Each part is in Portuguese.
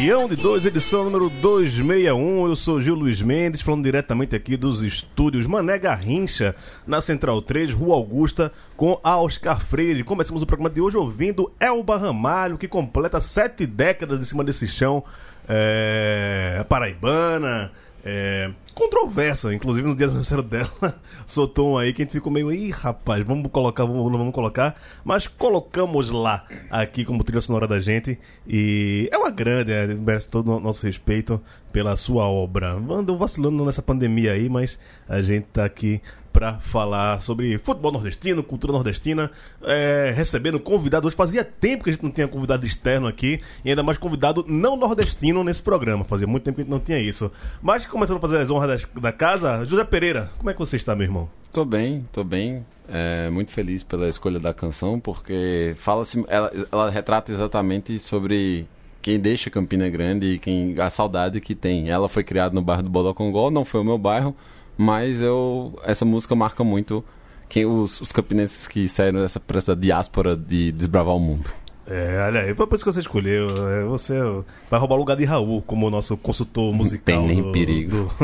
Baião de 2, edição número 261. Eu sou Gil Luiz Mendes, falando diretamente aqui dos estúdios Mané Garrincha, na Central 3, Rua Augusta, com a Oscar Freire. Começamos o programa de hoje ouvindo Elba Ramalho, que completa sete décadas em cima desse chão é, paraibana. É, controversa, inclusive no dia do aniversário dela, soltou um aí que a gente ficou meio, ih rapaz, vamos colocar, vamos, vamos colocar, mas colocamos lá, aqui como trilha sonora da gente, e é uma grande, é, merece todo o nosso respeito pela sua obra. Andou vacilando nessa pandemia aí, mas a gente tá aqui para falar sobre futebol nordestino, cultura nordestina, é, recebendo convidados. Hoje fazia tempo que a gente não tinha convidado externo aqui, e ainda mais convidado não nordestino nesse programa. Fazia muito tempo que a gente não tinha isso. Mas começando a fazer as honras das- da casa, José Pereira, como é que você está, meu irmão? Tô bem, tô bem. É, muito feliz pela escolha da canção, porque fala-se, ela, ela retrata exatamente sobre quem deixa Campina Grande e quem a saudade que tem. Ela foi criada no bairro do Bolocongó, não foi o meu bairro, mas eu essa música marca muito quem os, os campinenses que saíram dessa, pra essa diáspora de desbravar o mundo. É, olha aí, foi por isso que você escolheu. É, Você vai roubar o lugar de Raul como o nosso consultor musical. tem nem do, perigo.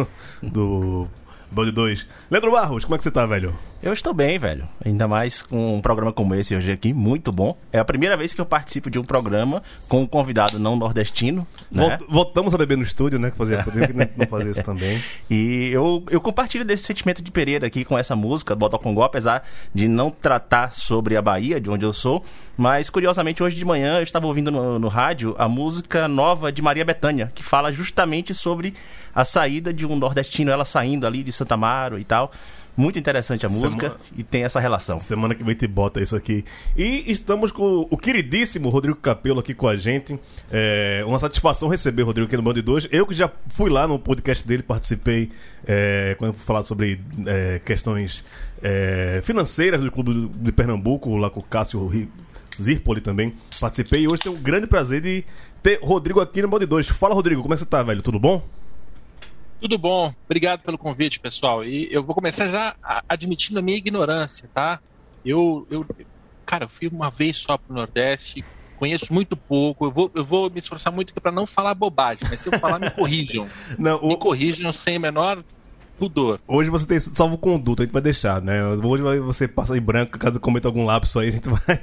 Do, do Band 2. Leandro Barros, como é que você tá, velho? Eu estou bem, velho. Ainda mais com um programa como esse hoje aqui, muito bom. É a primeira vez que eu participo de um programa com um convidado não nordestino, né? Volt- Voltamos a beber no estúdio, né? Que fazia tempo que não fazia isso também. E eu, eu compartilho desse sentimento de Pereira aqui com essa música, Botocongó, apesar de não tratar sobre a Bahia, de onde eu sou. Mas, curiosamente, hoje de manhã eu estava ouvindo no, no rádio a música nova de Maria Bethânia, que fala justamente sobre a saída de um nordestino, ela saindo ali de Santa Amaro e tal. Muito interessante a música Semana- e tem essa relação. Semana que vem te bota isso aqui. E estamos com o queridíssimo Rodrigo Capello aqui com a gente. É uma satisfação receber o Rodrigo aqui no Band 2. Eu que já fui lá no podcast dele, participei é, quando falar sobre é, questões é, financeiras do Clube de Pernambuco, lá com o Cássio Zirpoli também. Participei e hoje tenho um grande prazer de ter Rodrigo aqui no Band 2. Fala, Rodrigo, como é que você tá, velho? Tudo bom? Tudo bom, obrigado pelo convite, pessoal. E eu vou começar já a- admitindo a minha ignorância, tá? Eu, eu cara, eu fui uma vez só pro Nordeste, conheço muito pouco. Eu vou, eu vou me esforçar muito para não falar bobagem, mas se eu falar, me corrijam. Não, o- Me corrijam sem o menor pudor. Hoje você tem salvo conduto, a gente vai deixar, né? Hoje você passa em branco, caso cometa algum lapso aí, a gente vai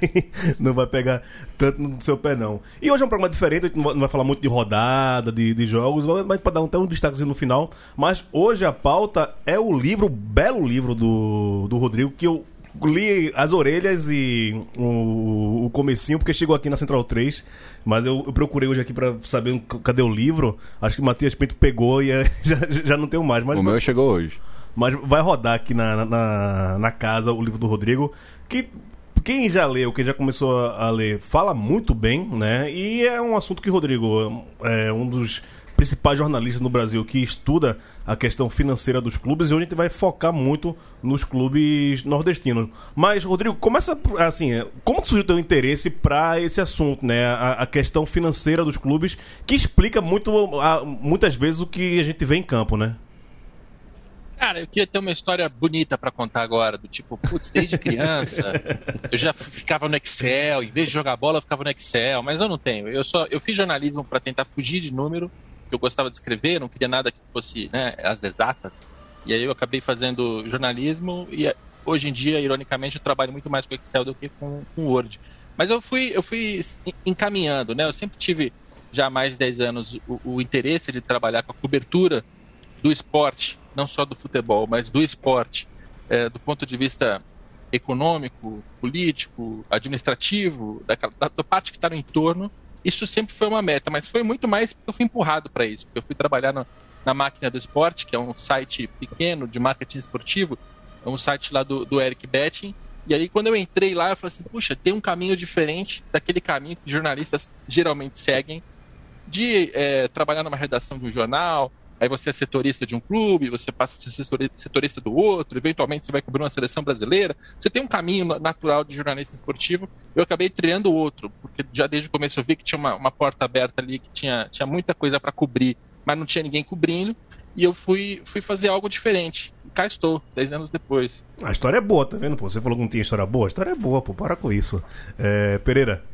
não vai pegar tanto no seu pé, não. E hoje é um programa diferente, a gente não vai, não vai falar muito de rodada, de, de jogos, mas para dar até um destaque no final. Mas hoje a pauta é o livro, o belo livro do, do Rodrigo, que eu li as orelhas e o, o comecinho, porque chegou aqui na Central 3, mas eu, eu procurei hoje aqui para saber cadê o livro. Acho que o Matias Pinto pegou e eh, já, já não tenho mais. Mas o meu chegou hoje. mas vai rodar aqui na, na, na casa o livro do Rodrigo, que quem já leu, quem já começou a, ler, fala muito bem, né? E é um assunto que Rodrigo é um dos principais jornalistas no Brasil que estuda a questão financeira dos clubes e hoje a gente vai focar muito nos clubes nordestinos. Mas, Rodrigo, começa assim, é, como surgiu o teu interesse para esse assunto, né? A, a questão financeira dos clubes, que explica muito, a- muitas vezes o que a gente vê em campo, né? Cara, eu queria ter uma história bonita para contar agora, do tipo, putz, desde criança eu já ficava no Excel, em vez de jogar bola eu ficava no Excel, mas eu não tenho. Eu só eu fiz jornalismo para tentar fugir de número, que eu gostava de escrever, não queria nada que fosse, né, as exatas. E aí eu acabei fazendo jornalismo e hoje em dia, ironicamente, eu trabalho muito mais com Excel do que com, com Word. Mas eu fui, eu fui encaminhando, né? Eu sempre tive já há mais de 10 anos o, o interesse de trabalhar com a cobertura do esporte, não só do futebol, mas do esporte, é, do ponto de vista econômico, político, administrativo, da, da, da parte que está no entorno. Isso sempre foi uma meta, mas foi muito mais porque eu fui empurrado para isso. Porque eu fui trabalhar na, na Máquina do Esporte, que é um site pequeno de marketing esportivo, é um site lá do, do Eric Betting. E aí, quando eu entrei lá, eu falei assim: puxa, tem um caminho diferente daquele caminho que jornalistas geralmente seguem, de é, trabalhar numa redação de um jornal, aí você é setorista de um clube, você passa a ser setorista do outro, eventualmente você vai cobrir uma seleção brasileira. Você tem um caminho natural de jornalista esportivo. Eu acabei trilhando outro, porque já desde o começo eu vi que tinha uma, uma porta aberta ali, que tinha, tinha muita coisa para cobrir, mas não tinha ninguém cobrindo. E eu fui, fui fazer algo diferente. E cá estou, dez anos depois. A história é boa, tá vendo? Pô? Você falou que não tinha história boa. A história é boa, pô. Para com isso. É, Pereira.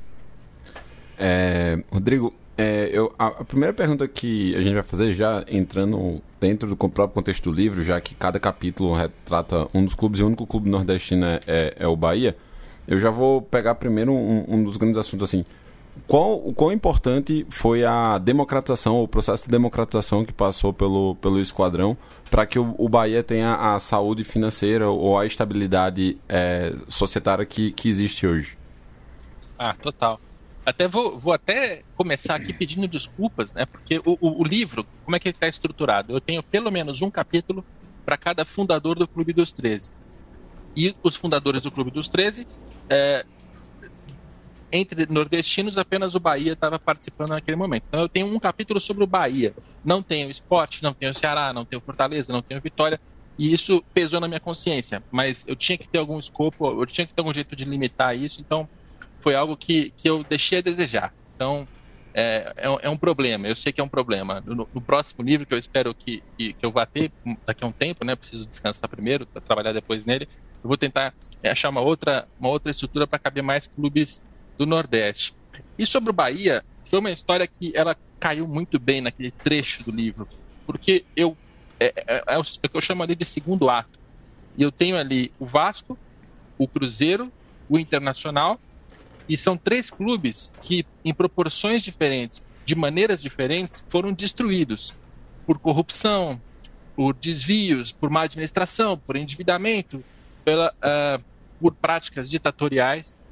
É, Rodrigo, é, eu, a, a, primeira pergunta que a gente vai fazer, já entrando dentro do próprio contexto do livro, já que cada capítulo retrata um dos clubes e o único clube nordestino é, é, é o Bahia, eu já vou pegar primeiro um, um, dos grandes assuntos assim. Qual, o quão importante foi a democratização, o processo de democratização que passou pelo, pelo esquadrão para que o, o, Bahia tenha a saúde financeira ou a estabilidade é, societária que, que existe hoje? Ah, total. Até vou, vou até começar aqui pedindo desculpas, né? Porque o, o, o livro, como é que ele está estruturado? Eu tenho pelo menos um capítulo para cada fundador do Clube dos 13. E os fundadores do Clube dos 13, é, entre nordestinos, apenas o Bahia estava participando naquele momento. Então eu tenho um capítulo sobre o Bahia. Não tenho esporte, não tenho Ceará, não tenho Fortaleza, não tenho Vitória. E isso pesou na minha consciência. Mas eu tinha que ter algum escopo, eu tinha que ter algum jeito de limitar isso. Então foi algo que, que eu deixei a desejar. Então, é, é, é um problema, eu sei que é um problema. No, no próximo livro, que eu espero que, que, que, eu vá ter daqui a um tempo, né? Preciso descansar primeiro trabalhar depois nele. Eu vou tentar é, achar uma outra, uma outra estrutura para caber mais clubes do Nordeste. E sobre o Bahia, foi uma história que ela caiu muito bem naquele trecho do livro, porque eu é, é, é o que eu chamo ali de segundo ato. E eu tenho ali o Vasco, o Cruzeiro, o Internacional e são três clubes que, em proporções diferentes, de maneiras diferentes, foram destruídos por corrupção, por desvios, por má administração, por endividamento, pela, uh, por práticas ditatoriais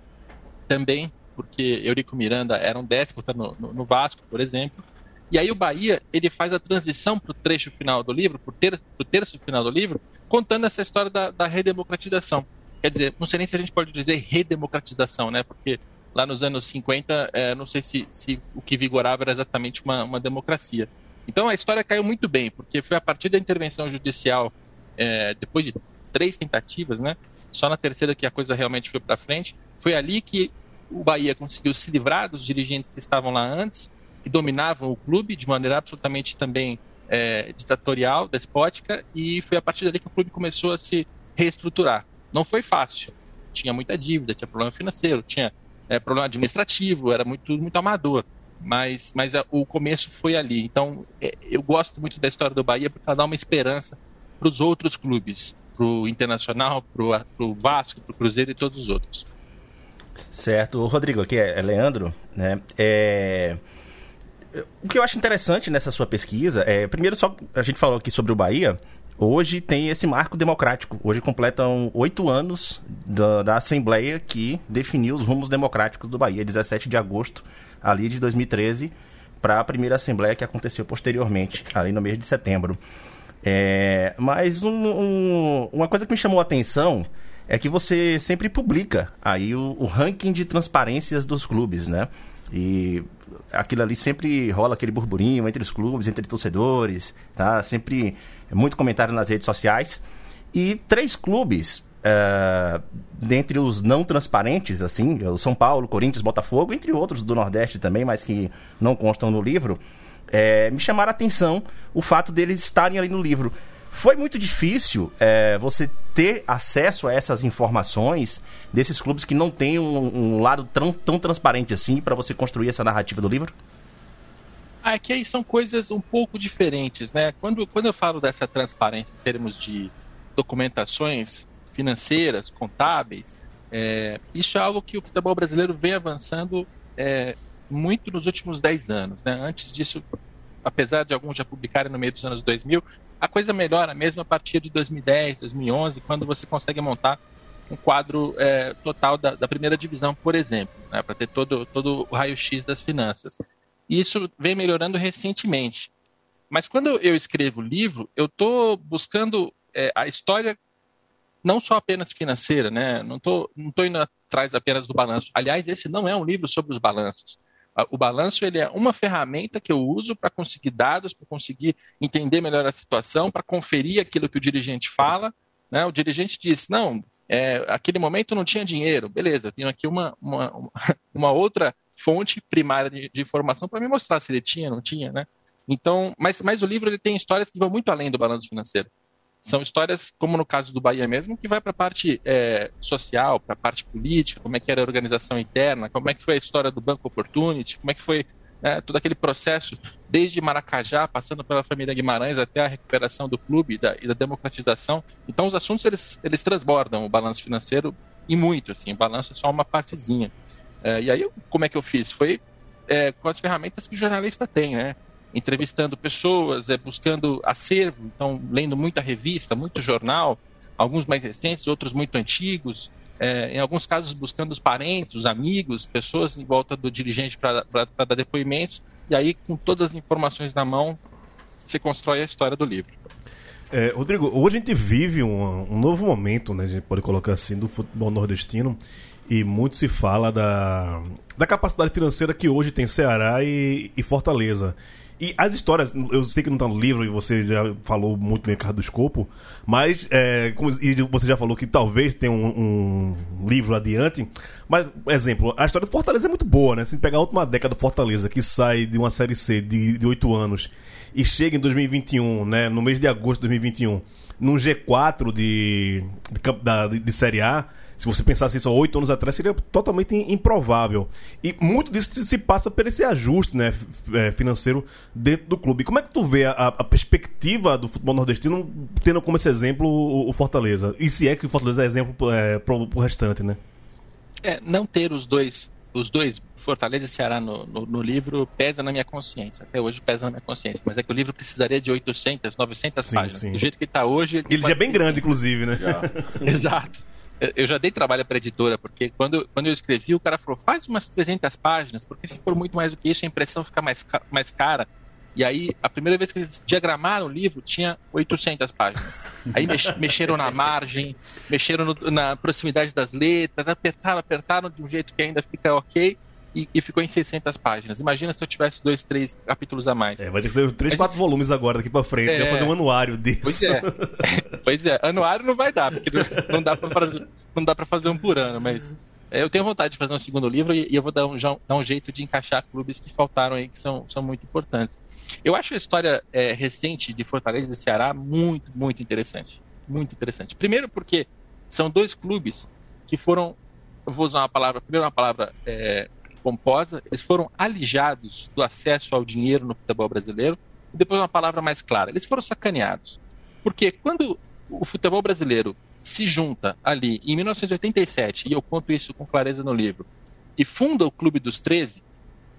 também, porque Eurico Miranda era um déspota no, no, no Vasco, por exemplo. E aí o Bahia ele faz a transição para o trecho final do livro, para o ter, terço final do livro, contando essa história da, da redemocratização. Quer dizer, não sei nem se a gente pode dizer redemocratização, né? Porque lá nos anos 50, é, não sei se, se, o que vigorava era exatamente uma, uma, democracia. Então a história caiu muito bem, porque foi a partir da intervenção judicial, é, depois de três tentativas, né? Só na terceira que a coisa realmente foi para frente. Foi ali que o Bahia conseguiu se livrar dos dirigentes que estavam lá antes, que dominavam o clube de maneira absolutamente também é, ditatorial, despótica, e foi a partir dali que o clube começou a se reestruturar. Não foi fácil. Tinha muita dívida, tinha problema financeiro, tinha é, problema administrativo, era muito, muito amador. Mas, mas a, o começo foi ali. Então, é, eu gosto muito da história do Bahia porque ela dá uma esperança para os outros clubes, para o Internacional, para o Vasco, para o Cruzeiro e todos os outros. Certo. Rodrigo, aqui é, é Leandro, né? É... O que eu acho interessante nessa sua pesquisa é, primeiro, só a gente falou aqui sobre o Bahia, hoje tem esse marco democrático. Hoje completam oito anos da, da, Assembleia que definiu os rumos democráticos do Bahia, 17 de agosto ali de 2013, para a primeira Assembleia que aconteceu posteriormente, ali no mês de setembro. É, mas um, um, uma coisa que me chamou a atenção é que você sempre publica aí o, o ranking de transparências dos clubes, né? E aquilo ali sempre rola aquele burburinho entre os clubes, entre torcedores, tá? Sempre muito comentário nas redes sociais. E três clubes, uh, dentre os não transparentes, assim, o São Paulo, Corinthians, Botafogo, entre outros do Nordeste também, mas que não constam no livro, é, me chamaram a atenção o fato deles estarem ali no livro. Foi muito difícil é, você ter acesso a essas informações desses clubes que não têm um, um lado tão, tão transparente assim para você construir essa narrativa do livro? Ah, é que aí são coisas um pouco diferentes, né? Quando, quando eu falo dessa transparência em termos de documentações financeiras, contábeis. É, isso é algo que o futebol brasileiro vem avançando é, muito nos últimos 10 anos. Né? Antes disso, apesar de alguns já publicarem no meio dos anos 2000, a coisa melhora mesmo a partir de 2010, 2011, quando você consegue montar um quadro é, total da, da, primeira divisão, por exemplo, né, para ter todo, todo o raio-x das finanças. E isso vem melhorando recentemente. Mas quando eu escrevo o livro, eu estou buscando é, a história não só apenas financeira, né? Não estou não tô indo atrás apenas do balanço. Aliás, esse não é um livro sobre os balanços. O balanço ele é uma ferramenta que eu uso para conseguir dados, para conseguir entender melhor a situação, para conferir aquilo que o dirigente fala. Né? O dirigente diz: não, é, aquele momento não tinha dinheiro. Beleza, tenho aqui uma, uma, uma outra fonte primária de, de informação para me mostrar se ele tinha, não tinha, né? Então, mas, mas o livro ele tem histórias que vão muito além do balanço financeiro. São histórias, como no caso do Bahia mesmo, que vai para a parte é, social, para a parte política, como é que era a organização interna, como é que foi a história do Banco Opportunity, como é que foi né, todo aquele processo, desde Maracajá, passando pela família Guimarães até a recuperação do clube e da, e da democratização. Então, os assuntos eles, eles transbordam o balanço financeiro e muito. Assim, o balanço é só uma partezinha. É, e aí, como é que eu fiz? Foi é, com as ferramentas que o jornalista tem, né? Entrevistando pessoas, é, buscando acervo, então lendo muita revista, muito jornal, alguns mais recentes, outros muito antigos, é, em alguns casos buscando os parentes, os amigos, pessoas em volta do dirigente para dar depoimentos, e aí com todas as informações na mão, você constrói a história do livro. É, Rodrigo, hoje a gente vive um, um, novo momento, né? A gente pode colocar assim, do futebol nordestino. E muito se fala da, da capacidade financeira que hoje tem Ceará e, e Fortaleza. E as histórias, eu sei que não está no livro e você já falou muito bem, Carlos do Escopo, mas é, como, e você já falou que talvez tenha um, um, livro adiante. Mas, exemplo, a história do Fortaleza é muito boa, né? Se pegar a última década do Fortaleza, que sai de uma série C de, 8 anos e chega em 2021, né? No mês de agosto de 2021, num G4 de, de, de, de Série A se você pensasse isso há oito anos atrás, seria totalmente improvável. E muito disso se passa por esse ajuste né, é, financeiro dentro do clube. Como é que tu vê a, a perspectiva do futebol nordestino tendo como esse exemplo o, o Fortaleza? E se é que o Fortaleza é exemplo é, pro, pro restante, né? É, não ter os dois os dois, Fortaleza e Ceará, no, no, no, livro, pesa na minha consciência. Até hoje pesa na minha consciência. Mas é que o livro precisaria de 800, 900 sim, páginas. Sim. Do jeito que está hoje. Ele, ele já é bem grande, inclusive, né? Exato eu já dei trabalho para editora, porque quando, quando eu escrevi, o cara falou: faz umas 300 páginas, porque se for muito mais do que isso, a impressão fica mais, mais cara. E aí, a primeira vez que eles diagramaram o livro, tinha 800 páginas. Aí mex, mexeram na margem, mexeram no, na proximidade das letras, apertaram, apertaram de um jeito que ainda fica ok e, e, ficou em 600 páginas. Imagina se eu tivesse dois, três capítulos a mais. É, vai ter que ter três, Mas, quatro volumes agora daqui pra frente. É... fazer um anuário disso. Pois é. pois é. Anuário não vai dar, porque não dá pra fazer, não dá pra fazer um por ano, mas. É, eu tenho vontade de fazer um segundo livro e, e eu vou dar um, dar um, jeito de encaixar clubes que faltaram aí, que são, são muito importantes. Eu acho a história é, recente de Fortaleza e Ceará muito, muito interessante. Muito interessante. Primeiro porque são dois clubes que foram, eu vou usar uma palavra, primeiro uma palavra é, pomposa, eles foram alijados do acesso ao dinheiro no futebol brasileiro, e depois uma palavra mais clara, eles foram sacaneados. Porque quando o futebol brasileiro se junta ali em 1987, e eu conto isso com clareza no livro, e funda o Clube dos 13,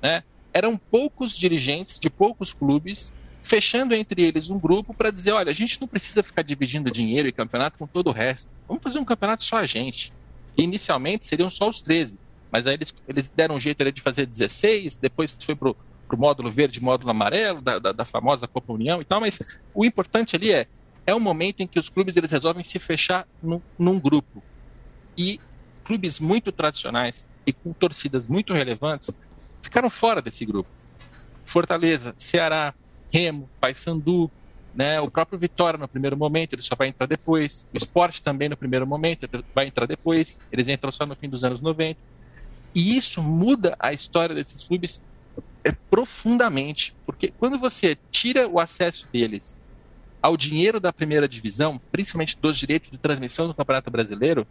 né, eram poucos dirigentes de poucos clubes fechando entre eles um grupo para dizer, olha, a gente não precisa ficar dividindo dinheiro e campeonato com todo o resto. Vamos fazer um campeonato só a gente. Inicialmente seriam só os 13. Mas aí eles, eles deram um jeito de fazer 16, depois foi pro, pro módulo verde, módulo amarelo, da, da, da famosa Copa União e tal, mas o importante ali é, é o momento em que os clubes eles resolvem se fechar num, num grupo. E clubes muito tradicionais e com torcidas muito relevantes ficaram fora desse grupo. Fortaleza, Ceará, Remo, Paysandu, né, o próprio Vitória no primeiro momento, ele só vai entrar depois. O esporte também no primeiro momento, ele vai entrar depois. Eles entram só no fim dos anos 90. E isso muda a história desses clubes é, profundamente, porque quando você tira o acesso deles ao dinheiro da primeira divisão, principalmente dos direitos de transmissão do Campeonato Brasileiro,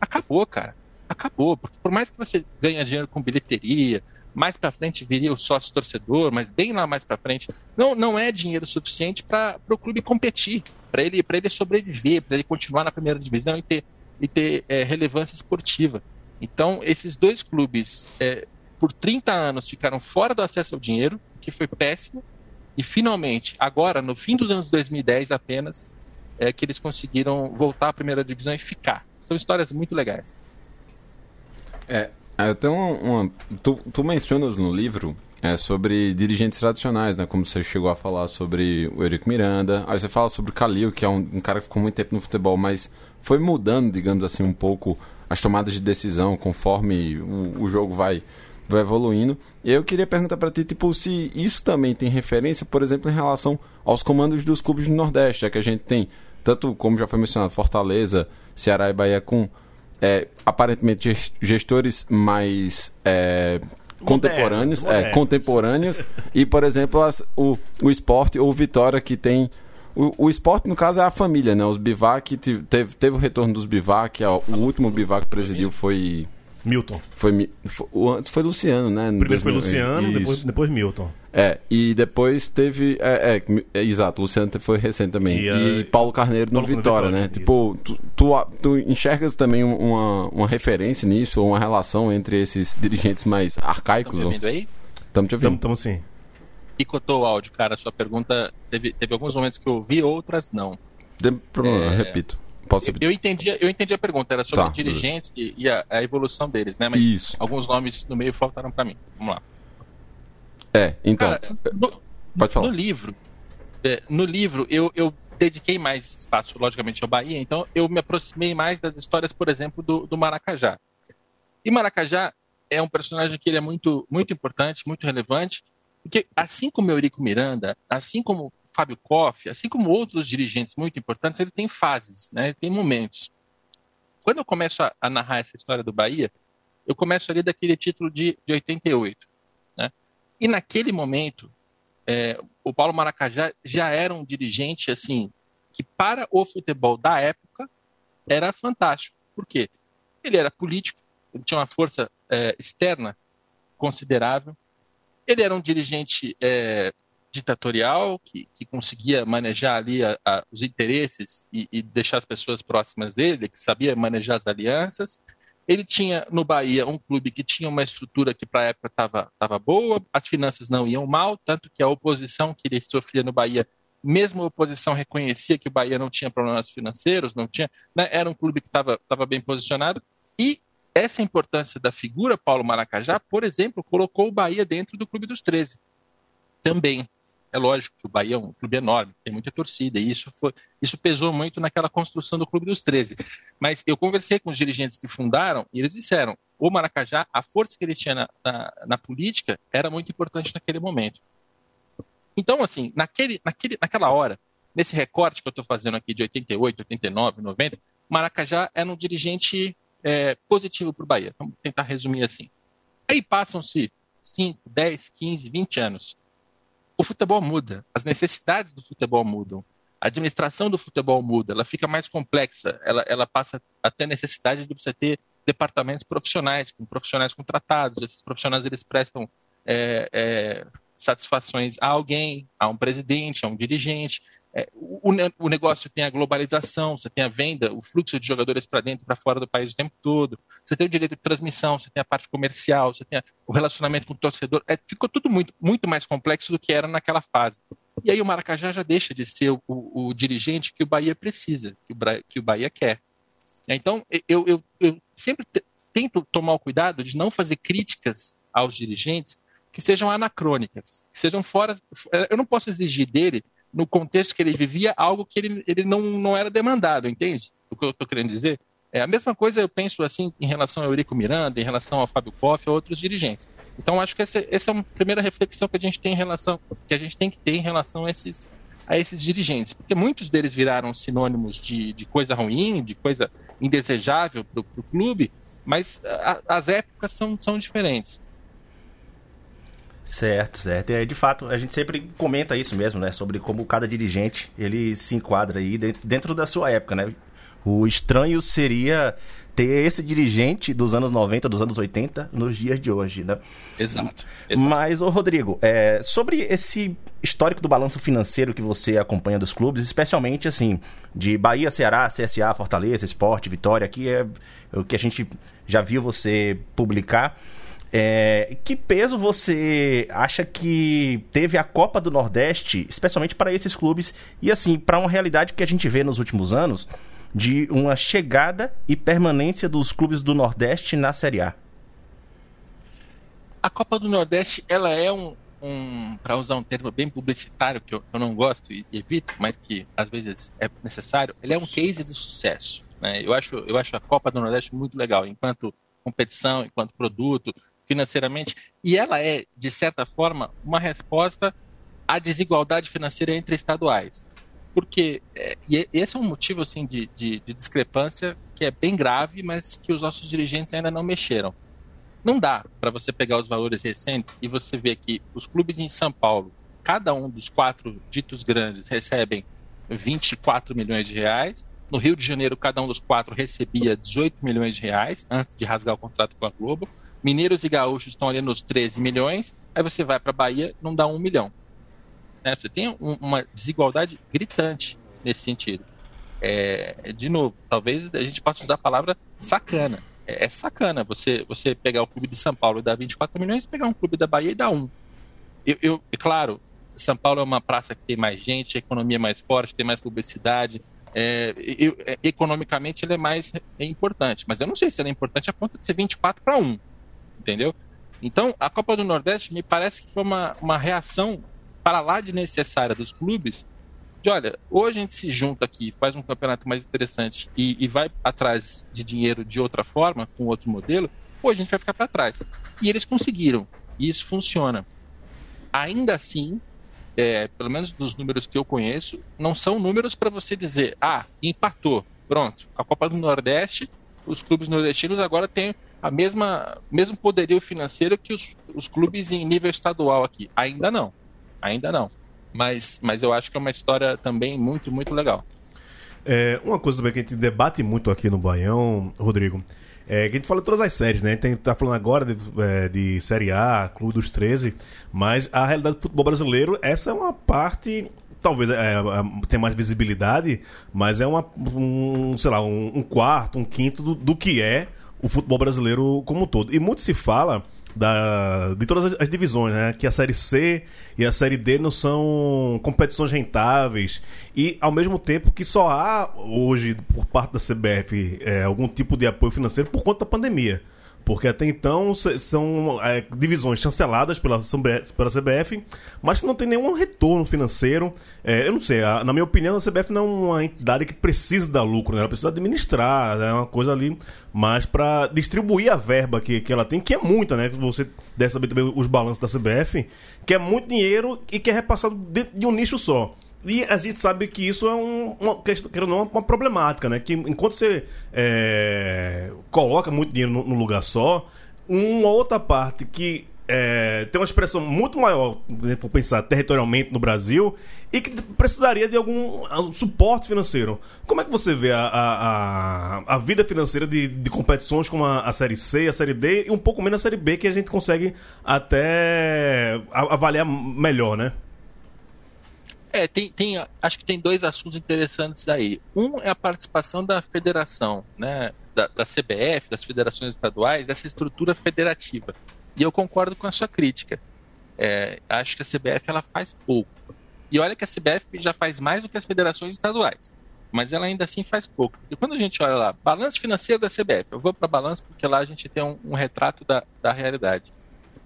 acabou, cara. Acabou. Porque por mais que você ganhe dinheiro com bilheteria, mais para frente viria o sócio torcedor, mas bem lá mais para frente, não, não é dinheiro suficiente para o clube competir, para ele, ele sobreviver, para ele continuar na primeira divisão e ter e ter é, relevância esportiva. Então, esses dois clubes, é, por 30 anos, ficaram fora do acesso ao dinheiro, que foi péssimo, e finalmente, agora, no fim dos anos 2010 apenas, é que eles conseguiram voltar à primeira divisão e ficar. São histórias muito legais. É, uma. uma- tu, tu mencionas no livro é, sobre dirigentes tradicionais, né? Como você chegou a falar sobre o Eurico Miranda. Aí você fala sobre o Calil, que é um, um cara que ficou muito tempo no futebol, mas foi mudando, digamos assim, um pouco as tomadas de decisão conforme o, o jogo vai, vai evoluindo. Eu queria perguntar pra ti, tipo, se isso também tem referência, por exemplo, em relação aos comandos dos clubes do Nordeste, já que a gente tem, tanto como já foi mencionado, Fortaleza, Ceará e Bahia com é, aparentemente ges- gestores mais é, contemporâneos, é, modernos. contemporâneos e, por exemplo, as- o, o esporte ou Vitória que tem o, o esporte, no caso, é a família, né? Os Bivac, te- teve, teve o retorno dos Bivac, ó, o último Bivac que presidiu foi. Milton. foi, Mi- foi o antes foi Luciano, né? No Primeiro foi 2000, Luciano, isso. depois, depois Milton. É, e depois teve. É, é, é, exato, Luciano te- foi recente também. E, E, eh, Paulo Carneiro no Paulo no Vitória, Vitória, né? isso. Tipo, tu, tu, tu enxergas também um- uma, uma referência nisso, ou uma relação entre esses dirigentes mais arcaicos? Estão me ouvindo aí? Estamos te ouvindo. Estamos sim. Picotou o áudio, cara. Sua pergunta teve, teve alguns momentos que eu ouvi, outras não. Tem problema, É, repito. Posso Eu, eu entendi, eu entendi a pergunta, era sobre Tá, dirigentes e, e a, a evolução deles, né? Mas Isso. alguns nomes no meio faltaram para mim. Vamos lá. É, então. Cara, no, pode falar. no livro, é, no livro eu, eu dediquei mais espaço, logicamente, ao Bahia, então eu me aproximei mais das histórias, por exemplo, do, do Maracajá. E Maracajá é um personagem que ele é muito, muito importante, muito relevante, porque assim como Eurico Miranda, assim como Fábio Koff, assim como outros dirigentes muito importantes, ele tem fases, né? ele tem momentos. Quando eu começo a, a narrar essa história do Bahia, eu começo ali daquele título de, de 88. Né? E naquele momento, é, o Paulo Maracajá já era um dirigente assim que para o futebol da época era fantástico. Por quê? Ele era político, ele tinha uma força é, externa considerável, ele era um dirigente é, ditatorial que, que, conseguia manejar ali a, a, os interesses e, e, deixar as pessoas próximas dele, que sabia manejar as alianças. Ele tinha no Bahia um clube que tinha uma estrutura que para a época estava boa, as finanças não iam mal, tanto que a oposição que ele sofria no Bahia, mesmo a oposição reconhecia que o Bahia não tinha problemas financeiros, não tinha, né, era um clube que estava bem posicionado e essa importância da figura Paulo Maracajá, por exemplo, colocou o Bahia dentro do Clube dos 13. Também. É lógico que o Bahia é um clube enorme, tem muita torcida, e isso, foi, isso pesou muito naquela construção do Clube dos 13. Mas eu conversei com os dirigentes que fundaram e eles disseram: o Maracajá, a força que ele tinha na, na, na política era muito importante naquele momento. Então, assim, naquele, naquele, naquela hora, nesse recorte que eu estou fazendo aqui de 88, 89, 90, Maracajá era um dirigente é, positivo para o Bahia. Vamos tentar resumir assim. Aí passam-se 5, 10, 15, 20 anos. O futebol muda, as necessidades do futebol mudam, a administração do futebol muda, ela fica mais complexa, ela, ela passa a ter necessidade de você ter departamentos profissionais, com profissionais contratados, esses profissionais eles prestam é, é, satisfações a alguém, a um presidente, a um dirigente. É, o, o, negócio tem a globalização, você tem a venda, o fluxo de jogadores para dentro e para fora do país o tempo todo, você tem o direito de transmissão, você tem a parte comercial, você tem a, o relacionamento com o torcedor. É, ficou tudo muito, muito mais complexo do que era naquela fase. E aí o Maracajá já deixa de ser o, o, o dirigente que o Bahia precisa, que o, que o Bahia quer. Então, eu, eu, eu sempre tento tomar o cuidado de não fazer críticas aos dirigentes que sejam anacrônicas, que sejam fora. Eu não posso exigir dele no contexto que ele vivia, algo que ele, ele não, não era demandado, entende? O que eu estou querendo dizer? É a mesma coisa eu penso assim em relação ao Eurico Miranda, em relação ao Fábio Koff, a outros dirigentes. Então acho que essa, essa é uma primeira reflexão que a gente tem em relação, que a gente tem que ter em relação a esses, a esses dirigentes, porque muitos deles viraram sinônimos de, de coisa ruim, de coisa indesejável para o clube, mas a, as épocas são, são diferentes. Certo, certo. É, de fato, a gente sempre comenta isso mesmo, né? Sobre como cada dirigente ele se enquadra aí dentro da sua época, né? O estranho seria ter esse dirigente dos anos 90, dos anos 80, nos dias de hoje, né? Exato. exato. Mas, ô Rodrigo, é, sobre esse histórico do balanço financeiro que você acompanha dos clubes, especialmente assim, de Bahia, Ceará, CSA, Fortaleza, Esporte, Vitória, que é o que a gente já viu você publicar. É, que peso você acha que teve a Copa do Nordeste, especialmente para esses clubes, e assim, para uma realidade que a gente vê nos últimos anos, de uma chegada e permanência dos clubes do Nordeste na Série A? A Copa do Nordeste, ela é um, um para usar um termo bem publicitário, que eu, eu não gosto e evito, mas que às vezes é necessário, ele é um case de sucesso. Né? Eu, acho, eu acho a Copa do Nordeste muito legal, enquanto competição, enquanto produto, financeiramente, e ela é, de certa forma, uma resposta à desigualdade financeira entre estaduais. Porque é, e esse é um motivo assim de, de, de discrepância que é bem grave, mas que os nossos dirigentes ainda não mexeram. Não dá para você pegar os valores recentes e você ver que os clubes em São Paulo, cada um dos quatro ditos grandes, recebem 24 milhões de reais. No Rio de Janeiro, cada um dos quatro recebia 18 milhões de reais antes de rasgar o contrato com a Globo. Mineiros e gaúchos estão ali nos 13 milhões. Aí você vai para Bahia, não dá um milhão. Né? Você tem um, uma desigualdade gritante nesse sentido. É, de novo, talvez a gente possa usar a palavra sacana é, é, sacana você, você pegar o clube de São Paulo e dar 24 milhões pegar um clube da Bahia e dar um. Eu, eu, é claro, São Paulo é uma praça que tem mais gente, a economia é mais forte, tem mais publicidade. É, eu, é, economicamente ele é mais é importante, mas eu não sei se ele é importante a ponto de ser 24 para 1. Entendeu? Então, a Copa do Nordeste me parece que foi uma, uma reação para lá de necessária dos clubes de olha, ou a gente se junta aqui, faz um campeonato mais interessante e, e vai atrás de dinheiro de outra forma, com outro modelo, ou a gente vai ficar para trás. E eles conseguiram, e isso funciona. Ainda assim, é, pelo menos dos números que eu conheço, não são números para você dizer, ah, empatou, pronto. A Copa do Nordeste, os clubes nordestinos agora têm a mesma mesmo poderio financeiro que os, os clubes em nível estadual aqui. Ainda não, ainda não mas, mas eu acho que é uma história também muito, muito legal. É, uma coisa também que a gente debate muito aqui no Baião, Rodrigo, é que a gente fala de todas as séries, né? A gente tá falando agora de, é, de Série A, Clube dos 13, mas a realidade do futebol brasileiro, essa é uma parte talvez é, é, tenha mais visibilidade, mas é uma, um, sei lá, um, um quarto, um quinto do, do, que é o futebol brasileiro como um todo. E muito se fala da, de todas as, divisões, né? Que a Série C e a Série D não são competições rentáveis. E ao mesmo tempo que só há hoje, por parte da CBF, é, algum tipo de apoio financeiro por conta da pandemia. Porque até então são é, divisões chanceladas pela, pela CBF, mas que não tem nenhum retorno financeiro. É, eu não sei, a, na minha opinião, a CBF não é uma entidade que precisa dar lucro, né? ela precisa administrar, é uma coisa ali mais para distribuir a verba que, que ela tem, que é muita, né? Você deve saber também os balanços da CBF, que é muito dinheiro e que é repassado dentro de um nicho só. E a gente sabe que isso é um, uma, uma, uma problemática, né? Que enquanto você é, coloca muito dinheiro no, lugar só, uma outra parte que é, tem uma expressão muito maior, né, por pensar territorialmente no Brasil, e que precisaria de algum suporte financeiro. Como é que você vê a, a, a vida financeira de, de competições como a, a, Série C, a Série D e um pouco menos a Série B, que a gente consegue até avaliar melhor, né? É, tem, tem, acho que tem dois assuntos interessantes aí. Um é a participação da federação, né, da, da CBF, das federações estaduais, dessa estrutura federativa. E eu concordo com a sua crítica. É, acho que a CBF ela faz pouco. E olha que a CBF já faz mais do que as federações estaduais. Mas ela ainda assim faz pouco. E quando a gente olha lá, balanço financeiro da CBF, eu vou para balanço porque lá a gente tem um, um retrato da, da realidade.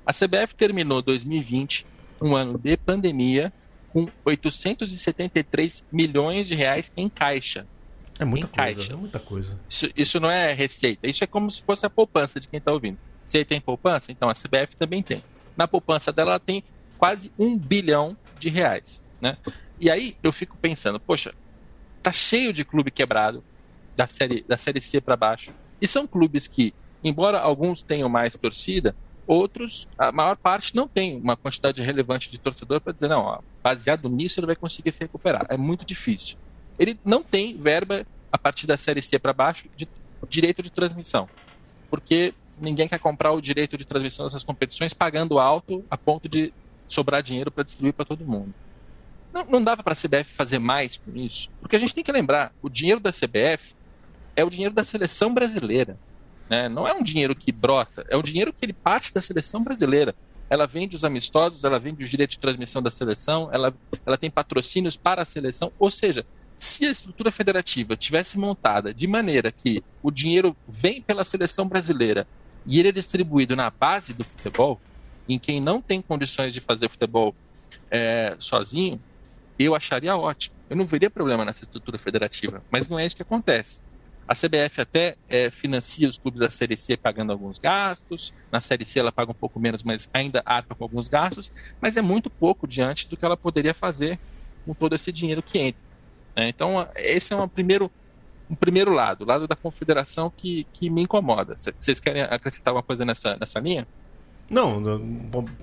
A CBF terminou 2020, um ano de pandemia, com 873 milhões de reais em caixa. É muita em coisa, caixa. é muita coisa. Isso, isso não é receita, isso é como se fosse a poupança de quem está ouvindo. Você tem poupança? Então a CBF também tem. Na poupança dela, ela tem quase um bilhão de reais. Né? E aí eu fico pensando, poxa, tá cheio de clube quebrado, da série, da série C para baixo. E são clubes que, embora alguns tenham mais torcida, Outros, a maior parte não tem uma quantidade relevante de torcedor para dizer, não, ó, baseado nisso ele vai conseguir se recuperar. É muito difícil. Ele não tem verba a partir da Série C para baixo direito de transmissão. Porque ninguém quer comprar o direito de transmissão dessas competições pagando alto a ponto de sobrar dinheiro para distribuir para todo mundo. Não, não dava para a CBF fazer mais com isso, porque a gente tem que lembrar, o dinheiro da CBF é o dinheiro da seleção brasileira. Né? Não é um dinheiro que brota, é um dinheiro que ele parte da seleção brasileira. Ela vende os amistosos, ela vende os direitos de transmissão da seleção, ela, ela tem patrocínios para a seleção. Ou seja, se a estrutura federativa tivesse montada de maneira que o dinheiro vem pela seleção brasileira e ele é distribuído na base do futebol, em quem não tem condições de fazer futebol é, sozinho, eu acharia ótimo. Eu não veria problema nessa estrutura federativa, mas não é isso que acontece. A CBF até é, financia os clubes da Série C pagando alguns gastos, na Série C ela paga um pouco menos, mas ainda arca com alguns gastos, mas é muito pouco diante do que ela poderia fazer com todo esse dinheiro que entra. Né? Então, esse é um primeiro, um primeiro lado, o lado da confederação que, que me incomoda. Vocês querem acrescentar alguma coisa nessa, nessa linha? Não,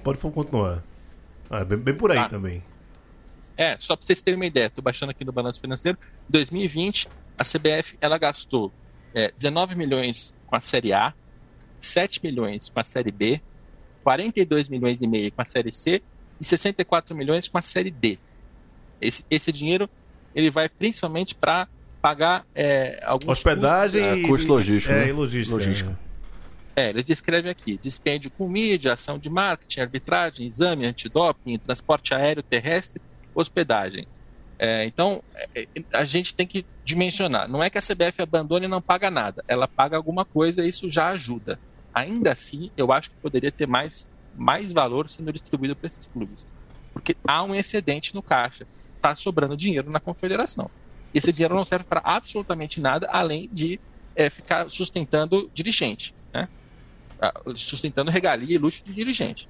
pode continuar. Ah, bem, bem por aí Tá. também. É, só para vocês terem uma ideia, estou baixando aqui no balanço financeiro. Em 2020, a CBF ela gastou é, 19 milhões com a Série A, 7 milhões com a Série B, 42 milhões e meio com a Série C e 64 milhões com a Série D. Esse, esse dinheiro ele vai principalmente para pagar é, alguns Hospedagem É, e- custo logístico, É, né? e logística. Logística. é. É, eles descrevem aqui: dispêndio com mídia, ação de marketing, arbitragem, exame, antidoping, transporte aéreo, terrestre, hospedagem. É, então, é, é, a gente tem que dimensionar. Não é que a CBF abandone e não paga nada. Ela paga alguma coisa e isso já ajuda. Ainda assim, eu acho que poderia ter mais, mais valor sendo distribuído para esses clubes. Porque há um excedente no caixa. Está sobrando dinheiro na confederação. Esse dinheiro não serve para absolutamente nada além de é, ficar sustentando dirigente. Né? Ah, sustentando regalia e luxo de dirigente.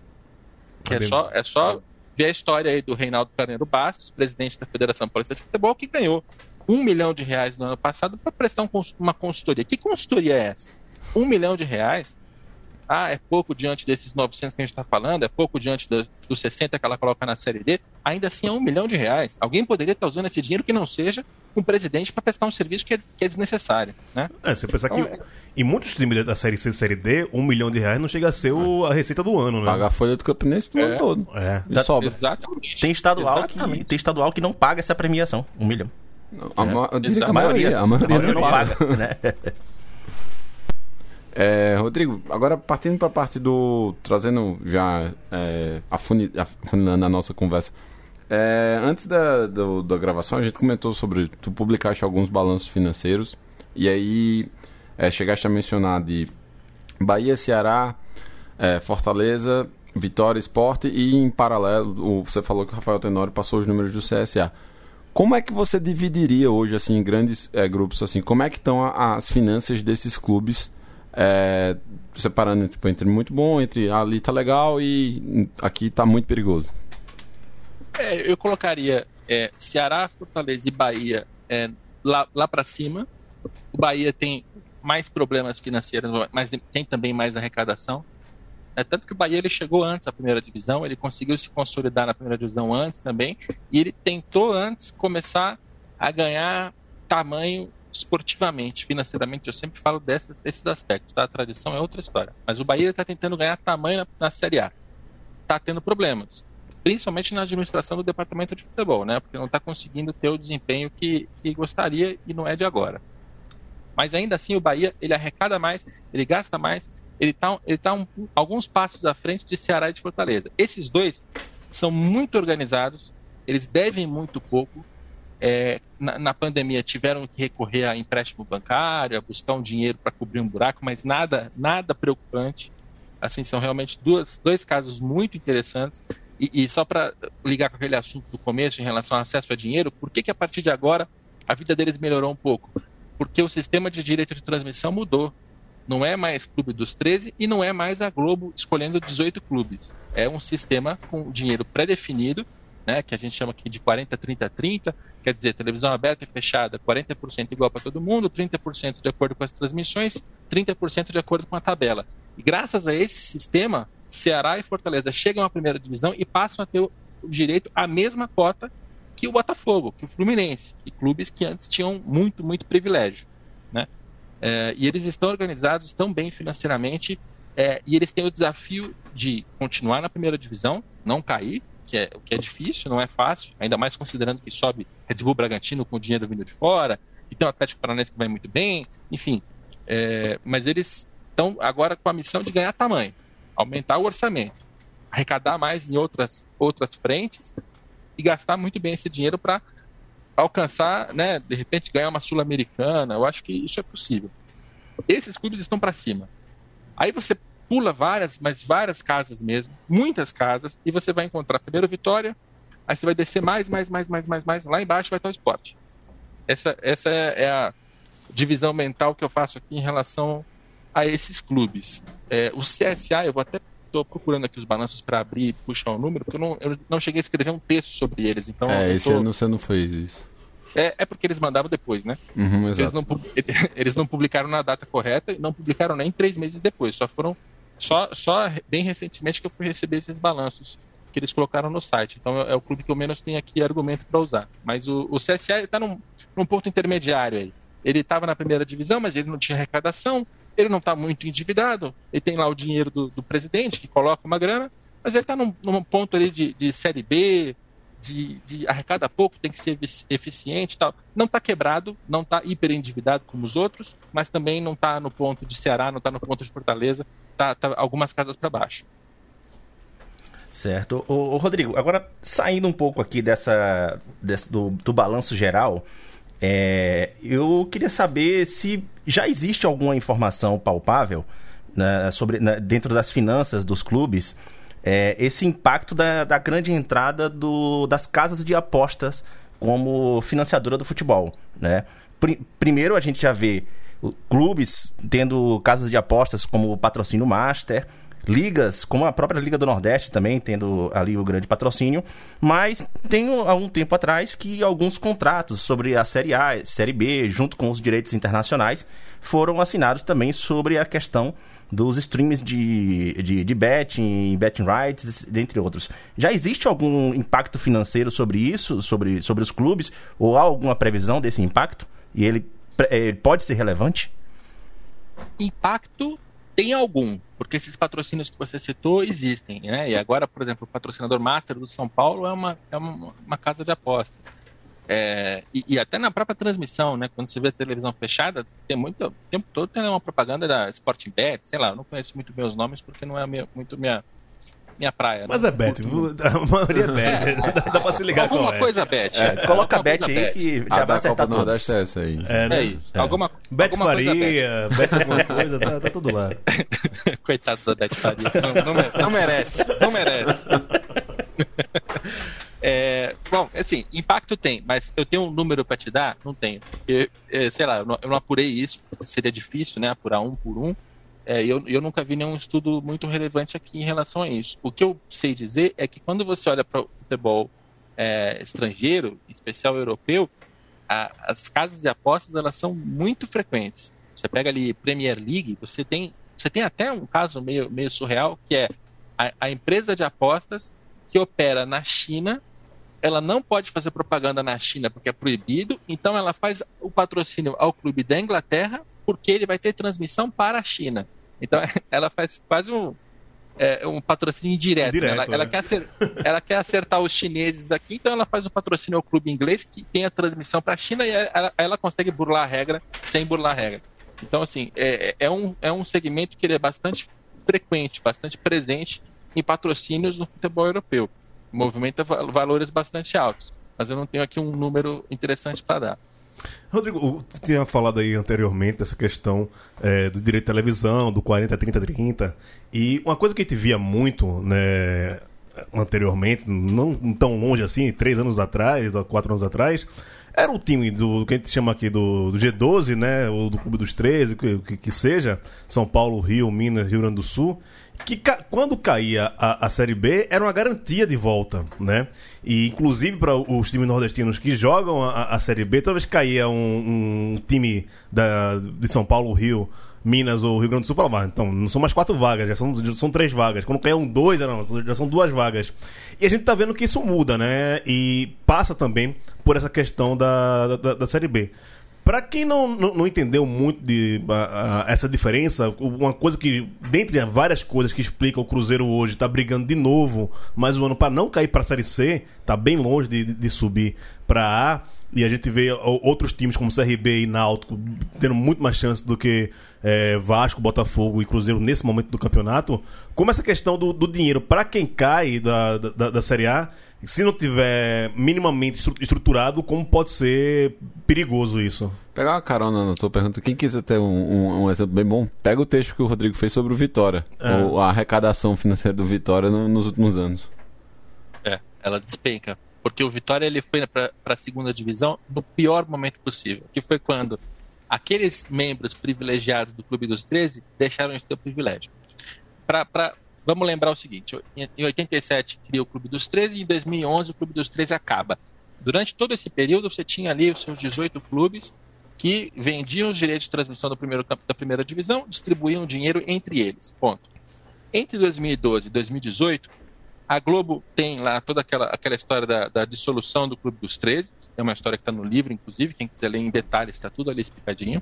É só, é só ver a história aí do Reinaldo Carneiro Bastos, presidente da Federação Paulista de Futebol, que ganhou um milhão de reais no ano passado para prestar um uma consultoria. Que consultoria é essa? Um milhão de reais? Ah, é pouco diante desses 900 que a gente está falando, é pouco diante do- dos 60 que ela coloca na Série D. Ainda assim é um milhão de reais. Alguém poderia estar usando esse dinheiro que não seja um presidente para prestar um serviço que é, que é desnecessário. Né? É, você pensar que Então, em muitos times da Série C e Série D, um milhão de reais não chega a ser o- a receita do ano, né? Paga a folha do Campinense do É. ano todo. É. E sobra. Exatamente. Tem estadual, que, Exatamente. tem estadual que não paga essa premiação, um milhão. A, ma- eu diria que Exato. a maioria. A maioria, não paga, né? É, Rodrigo, agora partindo para a parte do. trazendo já. É, afuni- afunilando a nossa conversa. É, antes da, do- da gravação, a gente comentou sobre. Tu publicaste alguns balanços financeiros. E aí. é, chegaste a mencionar de Bahia, Ceará, é, Fortaleza, Vitória Esporte e em paralelo, você falou que o Rafael Tenório passou os números do CSA. Como é que você dividiria hoje, assim, em grandes é, grupos, assim, como é que estão a- as finanças desses clubes, é, separando tipo, entre muito bom, entre ali tá legal e aqui tá muito perigoso? É, eu colocaria é, Ceará, Fortaleza e Bahia é, lá, lá para cima. O Bahia tem mais problemas financeiros, mas tem também mais arrecadação. É, tanto que o Bahia ele chegou antes à primeira divisão, ele conseguiu se consolidar na primeira divisão antes também, e ele tentou antes começar a ganhar tamanho esportivamente, financeiramente. Eu sempre falo desses aspectos. Tá? A tradição é outra história. Mas o Bahia está tentando ganhar tamanho na, na Série A. Está tendo problemas principalmente na administração do departamento de futebol, né? Porque não está conseguindo ter o desempenho que, que gostaria e não é de agora. Mas ainda assim o Bahia ele arrecada mais, ele gasta mais, ele está ele tá um- alguns passos à frente de Ceará e de Fortaleza. Esses dois são muito organizados, eles devem muito pouco. É, na, na pandemia tiveram que recorrer a empréstimo bancário, a buscar um dinheiro para cobrir um buraco, mas nada nada preocupante. Assim são realmente duas, dois casos muito interessantes. E, e só para ligar com aquele assunto do começo em relação ao acesso a dinheiro, por que, que a partir de agora a vida deles melhorou um pouco? Porque o sistema de direito de transmissão mudou. Não é mais Clube dos 13 e não é mais a Globo escolhendo 18 clubes. É um sistema com dinheiro pré-definido, né, que a gente chama aqui de 40, 30, 30, quer dizer, televisão aberta e fechada, 40% igual para todo mundo, 30% de acordo com as transmissões, 30% de acordo com a tabela. E graças a esse sistema, Ceará e Fortaleza chegam à primeira divisão e passam a ter o o direito à mesma cota que o Botafogo, que o Fluminense, e clubes que antes tinham muito, muito privilégio. Né? É, e eles estão organizados, estão bem financeiramente, é, e eles têm o desafio de continuar na primeira divisão, não cair, que é, o que é difícil, não é fácil, ainda mais considerando que sobe Red Bull Bragantino com dinheiro vindo de fora, que tem o Atlético Paranaense que vai muito bem, enfim. É, mas eles estão agora com a missão de ganhar tamanho, aumentar o orçamento, arrecadar mais em outras, outras frentes e gastar muito bem esse dinheiro para alcançar, né, de repente ganhar uma sul-americana. Eu acho que isso é possível. Esses clubes estão para cima. Aí você pula várias, mas várias casas mesmo, muitas casas, e você vai encontrar primeiro Vitória, aí você vai descer mais, mais, mais, mais, mais, mais, lá embaixo vai estar o esporte. Essa, essa é, é a divisão mental que eu faço aqui em relação a esses clubes. É, o CSA, eu vou até estou procurando aqui os balanços para abrir e puxar o número, porque eu não, eu não cheguei a escrever um texto sobre eles. Então É, esse tô- ano você não fez isso. é, é porque eles mandavam depois, né? Uhum, Eles não, eles não publicaram na data correta e não publicaram nem três meses depois. Só foram só, só bem recentemente que eu fui receber esses balanços que eles colocaram no site. Então é, é o clube que eu menos tenho aqui argumento para usar. Mas o, o CSA está num, num ponto intermediário aí. Ele estava na primeira divisão, mas ele não tinha arrecadação. Ele não está muito endividado. Ele tem lá o dinheiro do, do presidente que coloca uma grana, mas ele está num, num ponto ali de, de série B, de, de arrecada pouco, tem que ser efici- eficiente tal. Não está quebrado, não está hiper endividado como os outros, mas também não está no ponto de Ceará, não está no ponto de Fortaleza, está algumas casas para baixo. Certo. Ô, Rodrigo, agora saindo um pouco aqui dessa, desse- do, do balanço geral, é, eu queria saber se já existe alguma informação palpável né, sobre né, dentro das finanças dos clubes é, esse impacto da, da grande entrada do, das casas de apostas como financiadora do futebol, né? Pri- primeiro a gente já vê clubes tendo casas de apostas como patrocínio master, ligas, como a própria Liga do Nordeste também, tendo ali o grande patrocínio, mas tem há um tempo atrás que alguns contratos sobre a Série A, Série B, junto com os direitos internacionais, foram assinados também sobre a questão dos streams de, de, de betting, betting rights, dentre outros. Já existe algum impacto financeiro sobre isso, sobre, sobre os clubes, ou há alguma previsão desse impacto? E ele, pre- eh, pode ser relevante? impacto tem algum, porque esses patrocínios que você citou existem, né? E agora, por exemplo, o patrocinador master do São Paulo é uma, é uma, uma casa de apostas. É, e, e até na própria transmissão, né? Quando você vê a televisão fechada, tem muito, o tempo todo tem uma propaganda da Sporting Bet, sei lá, eu não conheço muito bem os nomes porque não é minha- muito minha, minha praia. né? Mas é bet, a maioria é bet. Dá, dá pra se ligar Alguma qual é. coisa bet. É, coloca bet aí que já A vai acertar Copa todos. É essa aí. É, né? É isso. É. Alguma, Bet alguma coisa bet. Faria, bet alguma coisa, tá, tá tudo lá. Coitado da Beth Faria. Não, não não merece. Não merece. É, bom, assim, impacto tem, mas eu tenho um número para te dar? Não tenho. Porque, é, sei lá, eu não, eu não apurei isso, porque seria difícil, né? Apurar um por um. É, eu, eu nunca vi nenhum estudo muito relevante aqui em relação a isso. O que eu sei dizer é que quando você olha para o futebol é, estrangeiro, em especial europeu, a- as casas de apostas elas são muito frequentes. Você pega ali Premier League, você tem, você tem até um caso meio, meio surreal, que é a, a empresa de apostas que opera na China, ela não pode fazer propaganda na China porque é proibido, então ela faz o patrocínio ao clube da Inglaterra porque ele vai ter transmissão para a China. Então ela faz quase um, é, um patrocínio indireto. né? Direto, ela, ela né? quer acer- ela quer acertar os chineses aqui, então ela faz o patrocínio ao clube inglês que tem a transmissão para a China e ela, ela consegue burlar a regra sem burlar a regra. Então, assim, é, é, um, é um segmento que ele é bastante frequente, bastante presente em patrocínios no futebol europeu. Movimenta va- valores bastante altos. Mas eu não tenho aqui um número interessante para dar. Rodrigo, tu tinha falado aí anteriormente dessa questão é, do direito de televisão, do 40, 30, 30. E uma coisa que a gente via muito, né, anteriormente, não tão longe assim, três anos atrás, ou quatro anos atrás, era o time do, que a gente chama aqui do, do G12, né? Ou do Clube dos 13, o que, que, que seja, São Paulo, Rio, Minas, Rio Grande do Sul. Que ca- quando caía a, a Série B era uma garantia de volta, né? E inclusive para os times nordestinos que jogam a, a Série B, toda vez que caía um, um time da, de São Paulo, Rio, Minas ou Rio Grande do Sul, falava, então não são mais quatro vagas, já são, já são três vagas. Quando caíam dois, ah, não, já são duas vagas. E a gente tá vendo que isso muda, né? E passa também por essa questão da, da, da Série B. Pra quem não, não, não entendeu muito de a- a- essa diferença, uma coisa que, dentre as várias coisas que explica o Cruzeiro hoje, tá brigando de novo mais um ano pra não cair pra Série C, tá bem longe de, de subir pra A, e a gente vê outros times como CRB e Náutico tendo muito mais chance do que é, Vasco, Botafogo e Cruzeiro nesse momento do campeonato. Como essa questão do, do dinheiro pra quem cai da, da, da Série A, se não tiver minimamente estru- estruturado, como pode ser perigoso isso? Pegar uma carona na tua pergunta, quem quiser ter um, um- um exemplo bem bom, pega o texto que o Rodrigo fez sobre o Vitória. É. Ou a arrecadação financeira do Vitória no- nos últimos anos. É, ela despenca. Porque o Vitória ele foi para a segunda divisão no pior momento possível, que foi quando aqueles membros privilegiados do Clube dos 13 deixaram de ter o privilégio. Pra, pra- vamos lembrar o seguinte: em em 87 cria o Clube dos 13 e em 2011 o Clube dos 13 acaba. Durante todo esse período você tinha ali os seus 18 clubes que vendiam os direitos de transmissão do primeiro, da primeira divisão, distribuíam dinheiro entre eles. Ponto. Entre 2012 e 2018, a Globo tem lá toda aquela, aquela história da, da dissolução do Clube dos 13, é uma história que está no livro, inclusive, quem quiser ler em detalhes, está tudo ali explicadinho.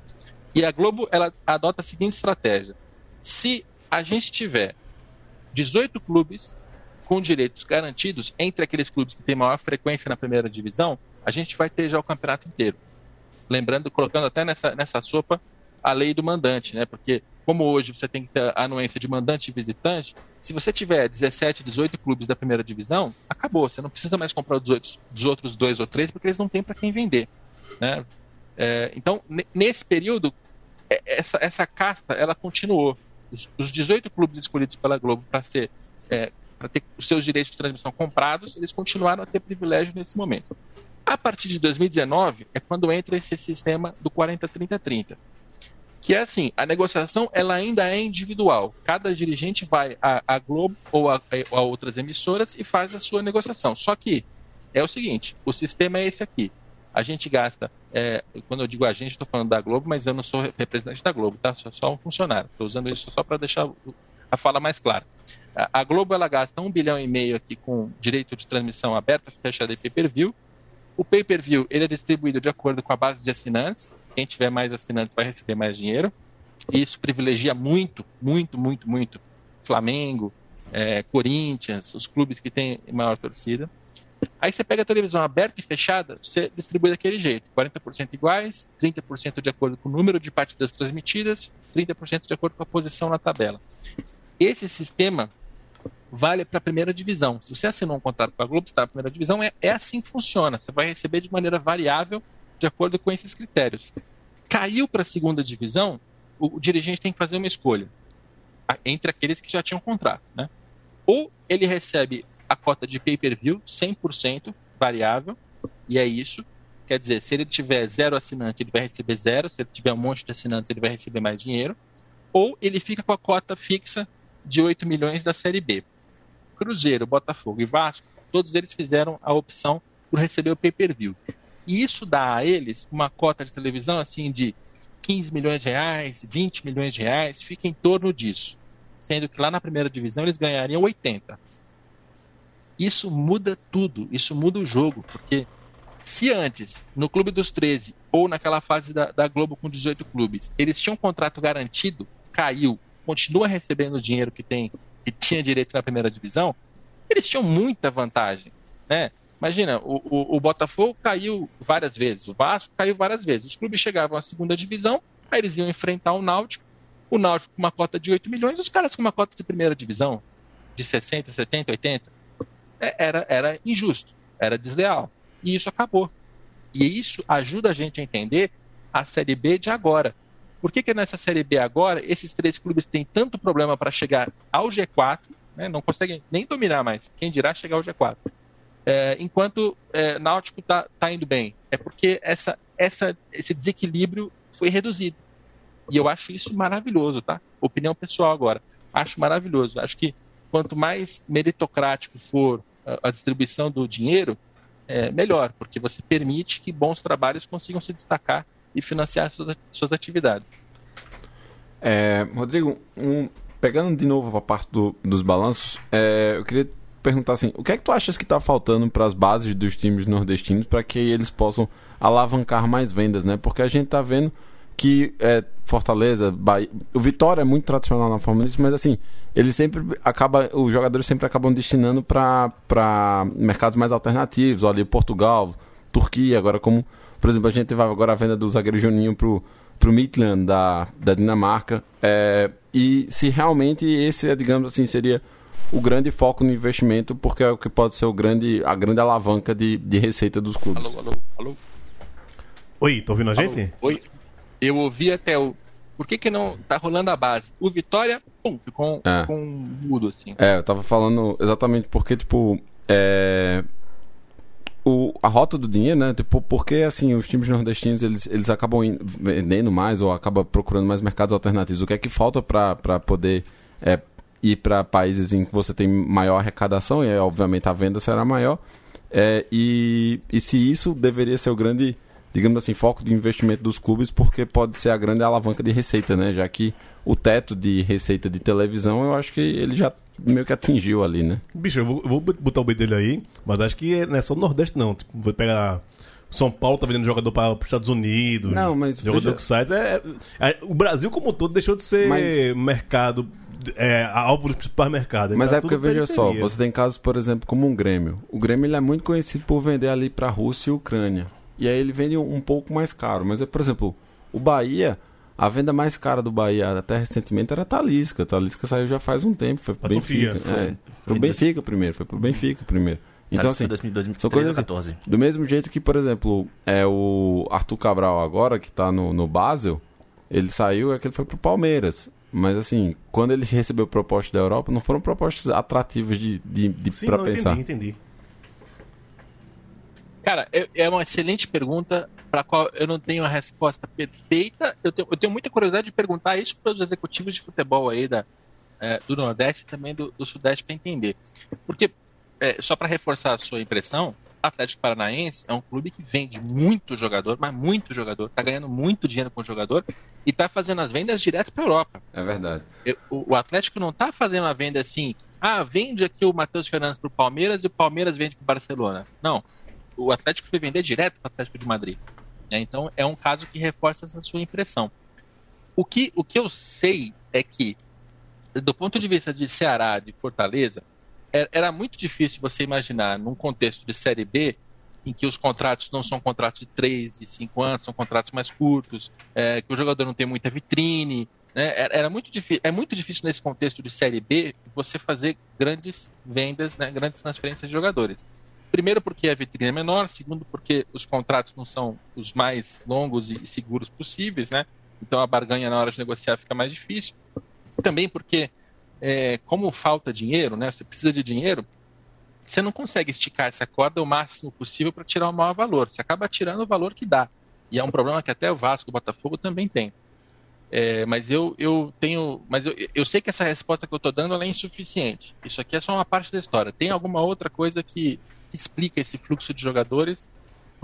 E a Globo ela adota a seguinte estratégia: se a gente tiver 18 clubes com direitos garantidos entre aqueles clubes que têm maior frequência na primeira divisão, a gente vai ter já o campeonato inteiro. Lembrando, colocando até nessa, nessa sopa a lei do mandante, né? Porque como hoje você tem que ter anuência de mandante e visitante, se você tiver 17, 18 clubes da primeira divisão, acabou. Você não precisa mais comprar dos outros, dos outros dois ou três, porque eles não têm para quem vender. Né? É, então, ne- nesse período, é- essa, essa casta ela continuou. Os, os 18 clubes escolhidos pela Globo para ser para ter os seus direitos de transmissão comprados, eles continuaram a ter privilégio nesse momento. A partir de 2019 é quando entra esse sistema do 40-30-30 que é assim, a negociação ela ainda é individual. Cada dirigente vai à, Globo ou a, a outras emissoras e faz a sua negociação. Só que é o seguinte, o sistema é esse aqui. A gente gasta, é, quando eu digo a gente, estou falando da Globo, mas eu não sou representante da Globo, tá? Sou só um funcionário. Estou usando isso só para deixar a fala mais clara. A, a Globo ela gasta um bilhão e meio aqui com direito de transmissão aberta, fechada e pay-per-view. O pay-per-view ele é distribuído de acordo com a base de assinantes. Quem tiver mais assinantes vai receber mais dinheiro. E isso privilegia muito, muito, muito, muito Flamengo, é, Corinthians, os clubes que têm maior torcida. Aí você pega a televisão aberta e fechada, você distribui daquele jeito: 40% iguais, 30% de acordo com o número de partidas transmitidas, 30% de acordo com a posição na tabela. Esse sistema vale para a primeira divisão. Se você assinou um contrato com a Globo, está na primeira divisão, é, é assim que funciona. Você vai receber de maneira variável de acordo com esses critérios. Caiu para a segunda divisão, o, o dirigente tem que fazer uma escolha entre aqueles que já tinham contrato. Né? Ou ele recebe a cota de pay-per-view 100% variável, e é isso. Quer dizer, se ele tiver zero assinante, ele vai receber zero. Se ele tiver um monte de assinantes, ele vai receber mais dinheiro. Ou ele fica com a cota fixa de 8 milhões da Série B. Cruzeiro, Botafogo e Vasco, todos eles fizeram a opção por receber o pay-per-view. E isso dá a eles uma cota de televisão assim de 15 milhões de reais, 20 milhões de reais, fica em torno disso. Sendo que lá na primeira divisão eles ganhariam 80. Isso muda tudo, isso muda o jogo, porque se antes, no Clube dos 13, ou naquela fase da, da Globo com 18 clubes, eles tinham um contrato garantido, caiu, continua recebendo o dinheiro que tem que tinha direito na primeira divisão, eles tinham muita vantagem, né? Imagina, o, o, o Botafogo caiu várias vezes, o Vasco caiu várias vezes. Os clubes chegavam à segunda divisão, aí eles iam enfrentar o Náutico, o Náutico com uma cota de 8 milhões, os caras com uma cota de primeira divisão, de 60, 70, 80. É, Era, era injusto, era desleal. E isso acabou. E isso ajuda a gente a entender a Série B de agora. Por que, que nessa Série B agora, esses três clubes têm tanto problema para chegar ao G4, né, não conseguem nem dominar mais, quem dirá chegar ao G4, é, enquanto é, Náutico está tá indo bem? É porque essa, essa, esse desequilíbrio foi reduzido. E eu acho isso maravilhoso, tá? Opinião pessoal agora. Acho maravilhoso. Acho que quanto mais meritocrático for a, a distribuição do dinheiro, é, melhor, porque você permite que bons trabalhos consigam se destacar e financiar suas, suas atividades. É, Rodrigo, um- pegando de novo a parte do- dos balanços, é, eu queria perguntar assim: o que é que tu achas que tá faltando para as bases dos times nordestinos para que eles possam alavancar mais vendas, né? Porque a gente tá vendo que é, Fortaleza, Bahia, o Vitória é muito tradicional na Fórmula 1, mas assim, ele sempre acaba, os jogadores sempre acabam destinando para mercados mais alternativos, olha, Portugal, Turquia, agora como, por exemplo, a gente teve agora a venda do zagueiro Juninho pro pro Midland da, da Dinamarca, é, e se realmente esse, é, digamos assim, seria o grande foco no investimento, porque é o que pode ser o grande, a grande alavanca de, de receita dos clubes. Alô, alô, alô. Oi, tá ouvindo a alô. gente? Oi. Eu ouvi até o. Por que, que não tá rolando a base? O Vitória, pum, ficou É. ficou um mudo assim. É, eu tava falando exatamente porque, tipo, é... O, a rota do dinheiro, né? Tipo, porque assim, os times nordestinos eles, eles acabam in- vendendo mais ou acabam procurando mais mercados alternativos. O que é que falta para poder é, ir para países em que você tem maior arrecadação e, obviamente, a venda será maior? É, e, e se isso deveria ser o grande, digamos assim, foco de investimento dos clubes, porque pode ser a grande alavanca de receita, né? Já que o teto de receita de televisão, eu acho que ele já meio que atingiu ali, né? Bicho, eu vou, eu vou botar o B dele aí, mas acho que não é só no Nordeste, não. Tipo, vou pegar. São Paulo tá vendendo jogador para os Estados Unidos. Não, mas Jogador veja- que sai. É, é- o Brasil, como um todo, deixou de ser Mas- mercado. É, alvo dos principais mercados. Mas Tá é porque, veja só, você tem casos, por exemplo, como um Grêmio. O Grêmio ele é muito conhecido por vender ali pra Rússia e Ucrânia. E aí ele vende um, pouco mais caro. Mas, é, por exemplo, o Bahia, a venda mais cara do Bahia até recentemente era a Talisca. A Talisca saiu já faz um tempo, foi pro Benfica. foi. É, pro Benfica primeiro, foi pro Benfica primeiro. Então, assim, 2013 são coisas assim. 2014. Do mesmo jeito que, por exemplo, é o Arthur Cabral agora, que tá no, no Basel, ele saiu é que ele foi pro Palmeiras. Mas assim, quando ele recebeu propostas da Europa, não foram propostas atrativas de, de, de Sim, pra não, pensar. entendi, entendi. Cara, é, é uma excelente pergunta para a qual eu não tenho a resposta perfeita. Eu tenho, eu tenho muita curiosidade de perguntar isso para os executivos de futebol aí da, é, do Nordeste e também do, do Sudeste para entender. Porque, é, só para reforçar a sua impressão, Atlético Paranaense é um clube que vende muito jogador, mas muito jogador, está ganhando muito dinheiro com o jogador e está fazendo as vendas direto para a Europa. É verdade. O, o Atlético não está fazendo a venda assim, ah, vende aqui o Matheus Fernandes para o Palmeiras e o Palmeiras vende para o Barcelona. Não. O Atlético foi vender direto para o Atlético de Madrid. né? Então é um caso que reforça essa sua impressão. O que, o que eu sei é que, do ponto de vista de Ceará, de Fortaleza, era muito difícil você imaginar num contexto de Série B em que os contratos não são contratos de três, de cinco anos, são contratos mais curtos, é, que o jogador não tem muita vitrine, né? Era muito difícil, é muito difícil nesse contexto de Série B você fazer grandes vendas, né, grandes transferências de jogadores. Primeiro porque a vitrine é menor, segundo porque os contratos não são os mais longos e seguros possíveis, né? Então a barganha na hora de negociar fica mais difícil. Também porque é, como falta dinheiro, né? Você precisa de dinheiro, você não consegue esticar essa corda o máximo possível para tirar o maior valor. Você acaba tirando o valor que dá. E é um problema que até o Vasco, o Botafogo também tem. É, mas eu, eu tenho. Mas eu, eu sei que essa resposta que eu estou dando é insuficiente. Isso aqui é só uma parte da história. Tem alguma outra coisa que explica esse fluxo de jogadores?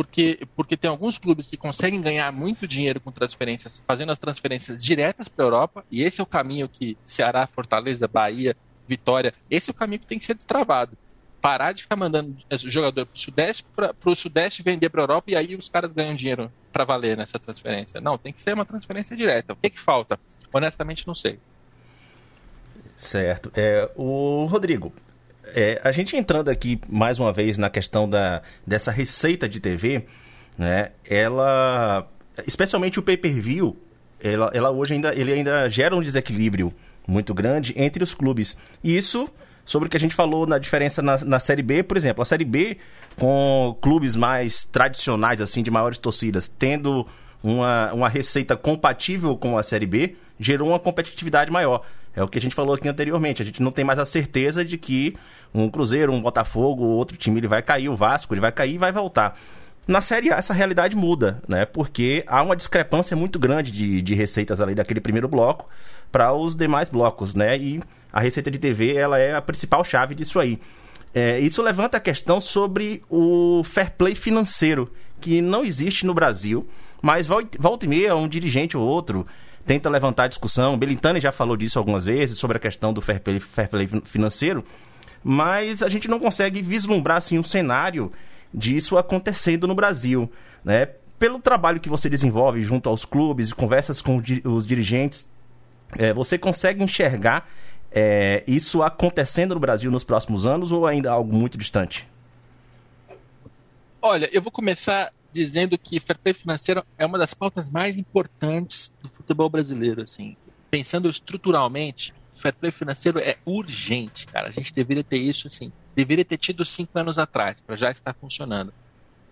Porque, porque tem alguns clubes que conseguem ganhar muito dinheiro com transferências, fazendo as transferências diretas para a Europa, e esse é o caminho que Ceará, Fortaleza, Bahia, Vitória, esse é o caminho que tem que ser destravado. Parar de ficar mandando jogador para o Sudeste, para o Sudeste vender para a Europa, e aí os caras ganham dinheiro para valer nessa transferência. Não, tem que ser uma transferência direta. O que, que falta? Honestamente, não sei. Certo. É, o Rodrigo, é, a gente entrando aqui mais uma vez na questão da, dessa receita de TV, né? Ela, especialmente o pay-per-view, ela, ela hoje ainda, ele ainda gera um desequilíbrio muito grande entre os clubes. E isso sobre o que a gente falou na diferença na, na Série B, por exemplo. A Série B, com clubes mais tradicionais, assim, de maiores torcidas, tendo uma, uma receita compatível com a Série B, gerou uma competitividade maior. É o que a gente falou aqui anteriormente. A gente não tem mais a certeza de que um Cruzeiro, um Botafogo, outro time, ele vai cair, o Vasco, ele vai cair e vai voltar. Na Série A, essa realidade muda, né? Porque há uma discrepância muito grande de, de receitas ali daquele primeiro bloco para os demais blocos, né? E a receita de TV, ela é a principal chave disso aí. É, isso levanta a questão sobre o fair play financeiro, que não existe no Brasil, mas volta e meia um dirigente ou outro tenta levantar a discussão. Belintani já falou disso algumas vezes, sobre a questão do fair play, fair play financeiro, mas a gente não consegue vislumbrar assim, um cenário disso acontecendo no Brasil. Né? Pelo trabalho que você desenvolve junto aos clubes, conversas com os dirigentes, é, você consegue enxergar é, isso acontecendo no Brasil nos próximos anos ou ainda algo muito distante? Olha, eu vou começar dizendo que fair play financeiro é uma das pautas mais importantes do futebol brasileiro, assim. Pensando estruturalmente, fair play financeiro é urgente, cara. A gente deveria ter isso, assim, deveria ter tido cinco anos atrás, para já estar funcionando.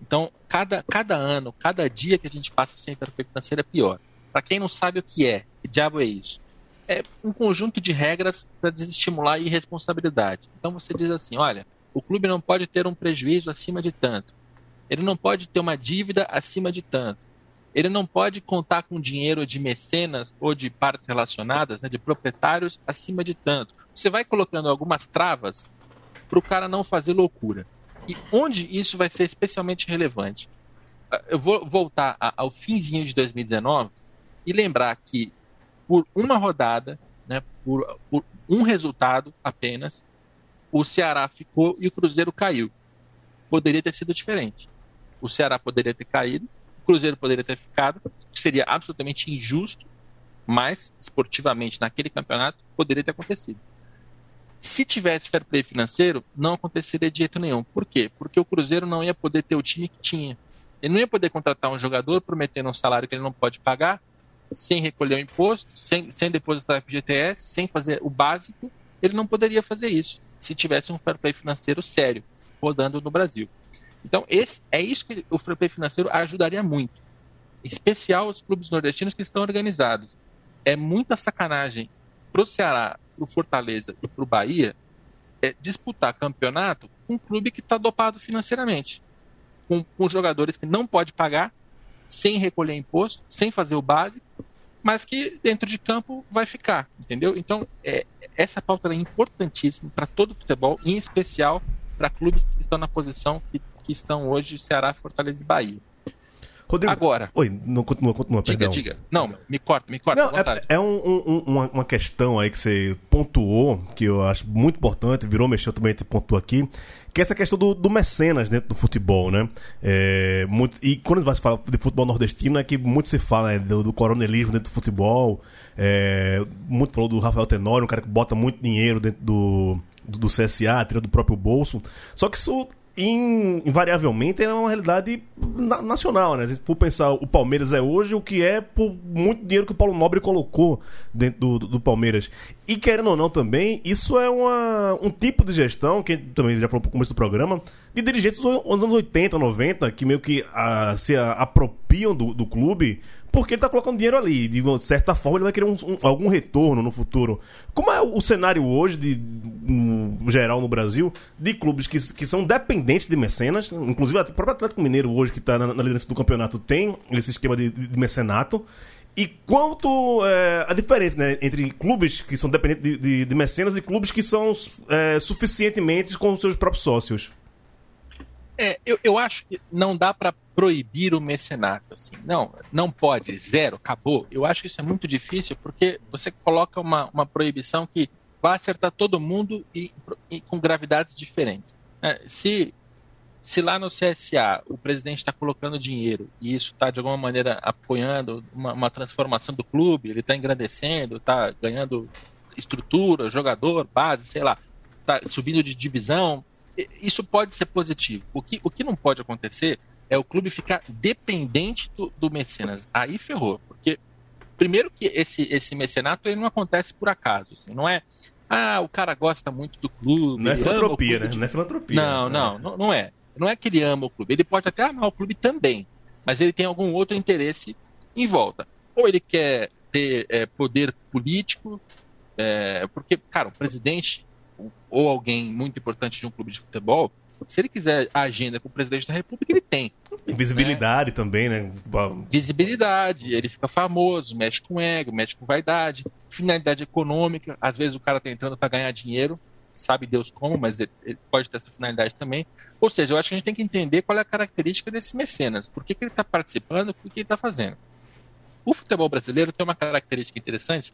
Então, cada, cada ano, cada dia que a gente passa sem fair play financeiro é pior. Para quem não sabe o que é, que diabo é isso? É um conjunto de regras para desestimular a irresponsabilidade. Então você diz assim, olha, o clube não pode ter um prejuízo acima de tanto. Ele não pode ter uma dívida acima de tanto. Ele não pode contar com dinheiro de mecenas ou de partes relacionadas, né, de proprietários acima de tanto. Você vai colocando algumas travas para o cara não fazer loucura. E onde isso vai ser especialmente relevante? Ah, eu vou voltar ao finzinho de 2019 e lembrar que por uma rodada, né, por, por um resultado apenas, o Ceará ficou e o Cruzeiro caiu. Poderia ter sido diferente o Ceará poderia ter caído, Cruzeiro poderia ter ficado, seria absolutamente injusto, mas esportivamente naquele campeonato poderia ter acontecido. Se tivesse fair play financeiro, não aconteceria de jeito nenhum. Por quê? Porque o Cruzeiro não ia poder ter o time que tinha. Ele não ia poder contratar um jogador prometendo um salário que ele não pode pagar, sem recolher o imposto, sem, sem depositar FGTS, sem fazer o básico. Ele não poderia fazer isso se tivesse um fair play financeiro sério rodando no Brasil. Então, esse, é isso que o play financeiro ajudaria muito. Em especial os clubes nordestinos que estão organizados. É muita sacanagem para o Ceará, para o Fortaleza e para o Bahia é disputar campeonato com um clube que está dopado financeiramente. Com, com jogadores que não pode pagar, sem recolher imposto, sem fazer o básico, mas que dentro de campo vai ficar, entendeu? Então, é, essa pauta é importantíssima para todo o futebol, em especial para clubes que estão na posição que que estão hoje Ceará, Fortaleza e Bahia. Rodrigo, Agora. Oi, não continua, continua, diga, perdão. diga. Não, me corta, me corta. Não, é, é um, um, uma, uma questão aí que você pontuou, que eu acho muito importante, virou, mexeu também, te pontuou aqui, que é essa questão do, do mecenas dentro do futebol, né? É, muito, e quando você fala de futebol nordestino, é que muito se fala né, do, do coronelismo dentro do futebol. É, muito falou do Rafael Tenório, um cara que bota muito dinheiro dentro do, do, do CSA, tira do próprio bolso. Só que isso invariavelmente é uma realidade na, nacional, né? Se for pensar, o Palmeiras é hoje o que é por muito dinheiro que o Paulo Nobre colocou dentro do, do, do Palmeiras. E querendo ou não também, isso é uma, um tipo de gestão, que também já falou no começo do programa, de dirigentes dos anos 80, 90, que meio que a, se a, apropriam do, do clube porque ele está colocando dinheiro ali. De certa forma, ele vai querer um, um, algum retorno no futuro. Como é o, cenário hoje, de geral no Brasil, de clubes que, que são dependentes de mecenas? Inclusive, o próprio Atlético Mineiro, hoje, que está na, na, liderança do campeonato, tem esse esquema de, de mecenato. E quanto é, a diferença né, entre clubes que são dependentes de, de, de mecenas e clubes que são é, suficientemente com os seus próprios sócios? É, eu, eu acho que não dá para proibir o mecenato. Assim. Não, não pode, zero, acabou. Eu acho que isso é muito difícil porque você coloca uma, uma proibição que vai acertar todo mundo e, e com gravidades diferentes. É, se, se lá no CSA o presidente está colocando dinheiro e isso está de alguma maneira apoiando uma, uma transformação do clube, ele está engrandecendo, está ganhando estrutura, jogador, base, sei lá, está subindo de divisão, isso pode ser positivo. O que, o que não pode acontecer é o clube ficar dependente do, do mecenas. Aí ferrou, porque primeiro que esse, esse mecenato ele não acontece por acaso, assim, não é ah, o cara gosta muito do clube. Não é filantropia, né? Não é filantropia. Não, né? não, não, não é. Não é que ele ama o clube. Ele pode até amar o clube também, mas ele tem algum outro interesse em volta. Ou ele quer ter é, poder político, é, porque, cara, o presidente ou alguém muito importante de um clube de futebol, se ele quiser a agenda com o presidente da República, ele tem. Visibilidade né? também, né? Visibilidade, ele fica famoso, mexe com ego, mexe com vaidade, finalidade econômica. Às vezes o cara está entrando para ganhar dinheiro, sabe Deus como, mas ele, pode ter essa finalidade também. Ou seja, eu acho que a gente tem que entender qual é a característica desse mecenas, por que, que ele está participando, por que ele está fazendo. O futebol brasileiro tem uma característica interessante,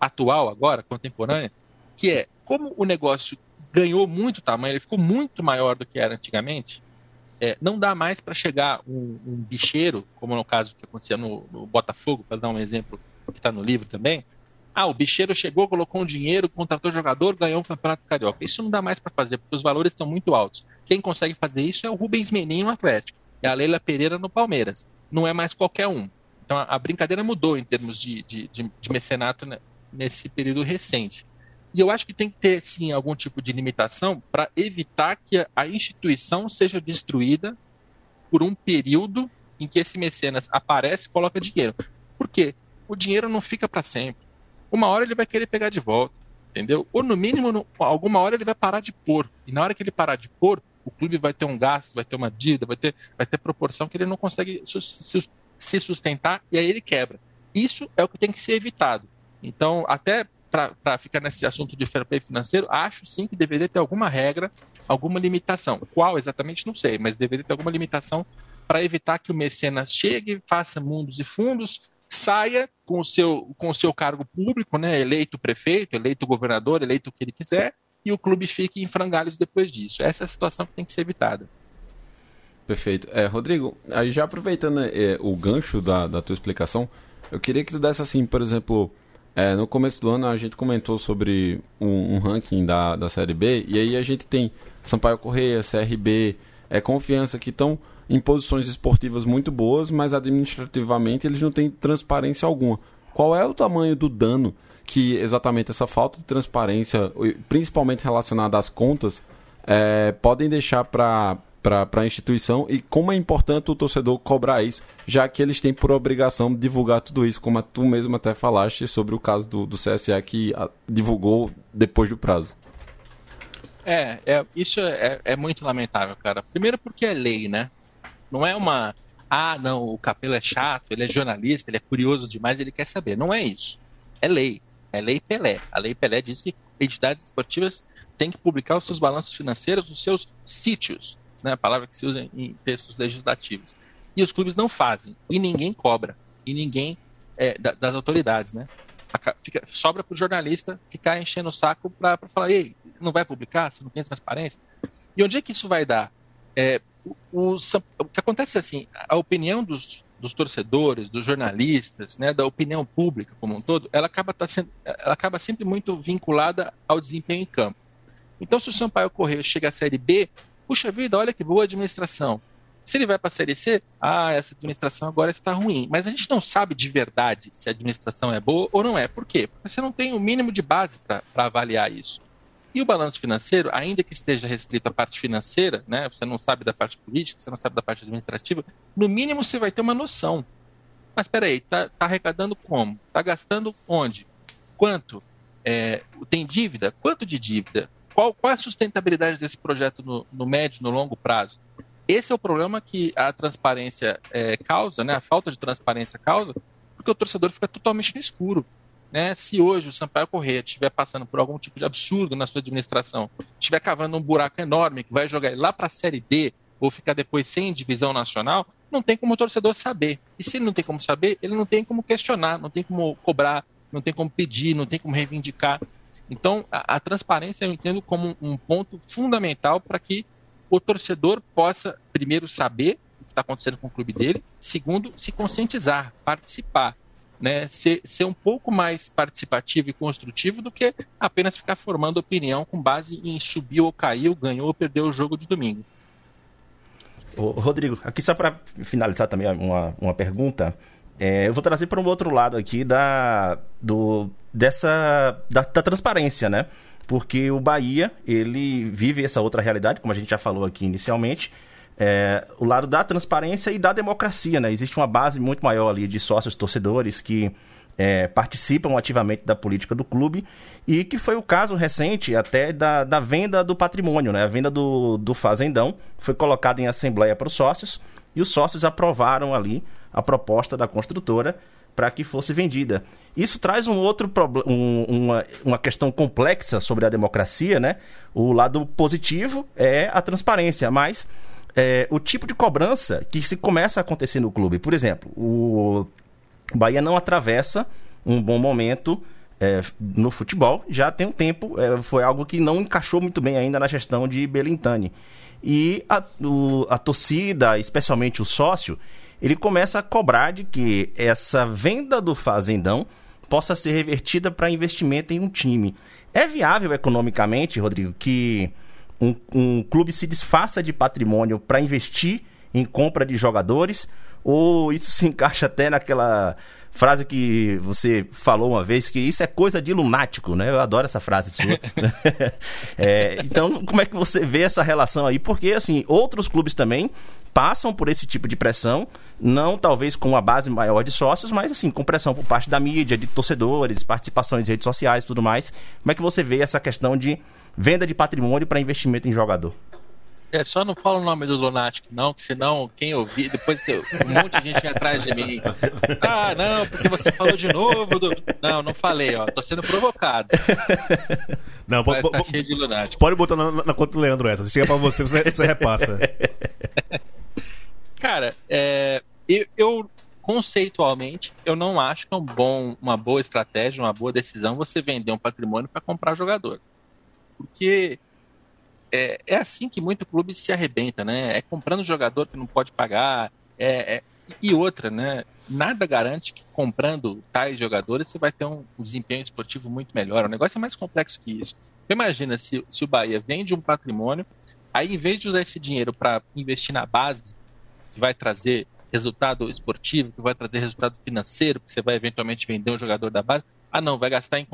atual agora, contemporânea, que é como o negócio ganhou muito tamanho, ele ficou muito maior do que era antigamente. É, não dá mais para chegar um, um, bicheiro, como no caso que acontecia no, no Botafogo, para dar um exemplo que está no livro também. Ah, o bicheiro chegou, colocou um dinheiro, contratou jogador, ganhou um campeonato carioca. Isso não dá mais para fazer, porque os valores estão muito altos. Quem consegue fazer isso é o Rubens Menin no Atlético, é a Leila Pereira no Palmeiras. Não é mais qualquer um. Então a, a brincadeira mudou em termos de, de, de, de mecenato né, nesse período recente. E eu acho que tem que ter, sim, algum tipo de limitação para evitar que a instituição seja destruída por um período em que esse mecenas aparece e coloca dinheiro. Por quê? O dinheiro não fica para sempre uma hora ele vai querer pegar de volta, entendeu? Ou no mínimo, no, alguma hora ele vai parar de pôr. E na hora que ele parar de pôr, o clube vai ter um gasto, vai ter uma dívida, vai ter, vai ter proporção que ele não consegue se sustentar e aí ele quebra. Isso é o que tem que ser evitado. Então, até para ficar nesse assunto de fair play financeiro, acho sim que deveria ter alguma regra, alguma limitação. Qual exatamente não sei, mas deveria ter alguma limitação para evitar que o mecenas chegue, faça mundos e fundos, saia com o seu, com o seu cargo público, né, eleito prefeito, eleito governador, eleito o que ele quiser, e o clube fique em frangalhos depois disso. Essa é a situação que tem que ser evitada. Perfeito. É, Rodrigo, aí já aproveitando é, o gancho da, da tua explicação, eu queria que tu desse assim, por exemplo, é, no começo do ano a gente comentou sobre um, um, ranking da, da Série B, e aí a gente tem Sampaio Correia, CRB, é, Confiança, que estão em posições esportivas muito boas, mas administrativamente eles não têm transparência alguma. Qual é o tamanho do dano que exatamente essa falta de transparência, principalmente relacionada às contas, é, podem deixar para para a instituição e como é importante o torcedor cobrar isso, já que eles têm por obrigação divulgar tudo isso, como tu mesmo até falaste sobre o caso do, do CSA que a, divulgou depois do prazo. É, é isso é, é, muito lamentável, cara. Primeiro porque é lei, né? Não é uma. Ah, não, o Capelo é chato, ele é jornalista, ele é curioso demais, ele quer saber. Não é isso. É lei. É lei Pelé. A lei Pelé diz que entidades esportivas têm que publicar os seus balanços financeiros nos seus sítios, né? a palavra que se usa em textos legislativos. E os clubes não fazem. E ninguém cobra. E ninguém é, das autoridades, né? Fica, sobra para o jornalista ficar enchendo o saco para falar, ei, não vai publicar? Você não tem transparência? E onde é que isso vai dar? É, o, o que acontece é assim, a opinião dos, dos torcedores, dos jornalistas, né, da opinião pública como um todo, ela acaba, tá sendo, ela acaba sempre muito vinculada ao desempenho em campo. Então, se o Sampaio Correia chega à Série B, puxa vida, olha que boa administração. Se ele vai para a Série C, ah, essa administração agora está ruim. Mas a gente não sabe de verdade se a administração é boa ou não é. Por quê? Porque você não tem o um mínimo de base para avaliar isso. E o balanço financeiro, ainda que esteja restrito à parte financeira, né, você não sabe da parte política, você não sabe da parte administrativa, no mínimo você vai ter uma noção. Mas espera aí, tá, tá arrecadando como? Tá gastando onde? Quanto? É, tem dívida? Quanto de dívida? Qual, qual é a sustentabilidade desse projeto no, no médio, no longo prazo? Esse é o problema que a transparência é, causa, né? A falta de transparência causa, porque o torcedor fica totalmente no escuro. Né? Se hoje o Sampaio Correia estiver passando por algum tipo de absurdo na sua administração, estiver cavando um buraco enorme que vai jogar ele lá para a Série D ou ficar depois sem divisão nacional, não tem como o torcedor saber. E se ele não tem como saber, ele não tem como questionar, não tem como cobrar, não tem como pedir, não tem como reivindicar. Então, a, a transparência eu entendo como um ponto fundamental para que o torcedor possa, primeiro, saber o que está acontecendo com o clube dele, segundo, se conscientizar, participar né, ser, ser um pouco mais participativo e construtivo do que apenas ficar formando opinião com base em subiu ou caiu, ganhou ou perdeu o jogo de domingo. Ô, Rodrigo, aqui só para finalizar também uma, uma pergunta, é, eu vou trazer para um outro lado aqui da, do, dessa, da, da transparência, né? Porque o Bahia, ele vive essa outra realidade, como a gente já falou aqui inicialmente, é, o lado da transparência e da democracia, né? Existe uma base muito maior ali de sócios torcedores que é, participam ativamente da política do clube e que foi o caso recente até da, da venda do patrimônio, né? A venda do, do fazendão foi colocada em assembleia para os sócios e os sócios aprovaram ali a proposta da construtora para que fosse vendida. Isso traz um outro problema, um, uma, uma questão complexa sobre a democracia, né? O lado positivo é a transparência, mas é, o tipo de cobrança que se começa a acontecer no clube. Por exemplo, o Bahia não atravessa um bom momento é, no futebol já tem um tempo. é, foi algo que não encaixou muito bem ainda na gestão de Belintani. E a, o- a torcida, especialmente o sócio, ele começa a cobrar de que essa venda do Fazendão possa ser revertida para investimento em um time. É viável economicamente, Rodrigo, que um, um clube se desfaça de patrimônio para investir em compra de jogadores? Ou isso se encaixa até naquela frase que você falou uma vez, que isso é coisa de lunático, né? Eu adoro essa frase sua. É, então, como é que você vê essa relação aí? Porque, assim, outros clubes também passam por esse tipo de pressão, não talvez com uma base maior de sócios, mas assim, com pressão por parte da mídia, de torcedores, participação em redes sociais tudo mais. Como é que você vê essa questão de venda de patrimônio para investimento em jogador? É, só não fala o nome do Lunático, não, que senão quem ouvir, depois tem- um monte de gente vem atrás de mim. Ah, não, porque você falou de novo. Do... Não, não falei, ó. Tô sendo provocado. Não, Mas tá cheio de lunático. pode botar na, na conta do Leandro essa. Se chega pra você, você, você repassa. Cara, é, eu, eu, conceitualmente eu não acho que é um bom, uma boa estratégia, uma boa decisão você vender um patrimônio para comprar jogador. Porque é, é assim que muito clube se arrebenta, né? É comprando jogador que não pode pagar. É, é- e outra, né? Nada garante que comprando tais jogadores você vai ter um, desempenho esportivo muito melhor. O negócio é mais complexo que isso. Imagina se, se o Bahia vende um patrimônio, aí em vez de usar esse dinheiro para investir na base, que vai trazer resultado esportivo, que vai trazer resultado financeiro, que você vai eventualmente vender um jogador da base. Ah, não, vai gastar em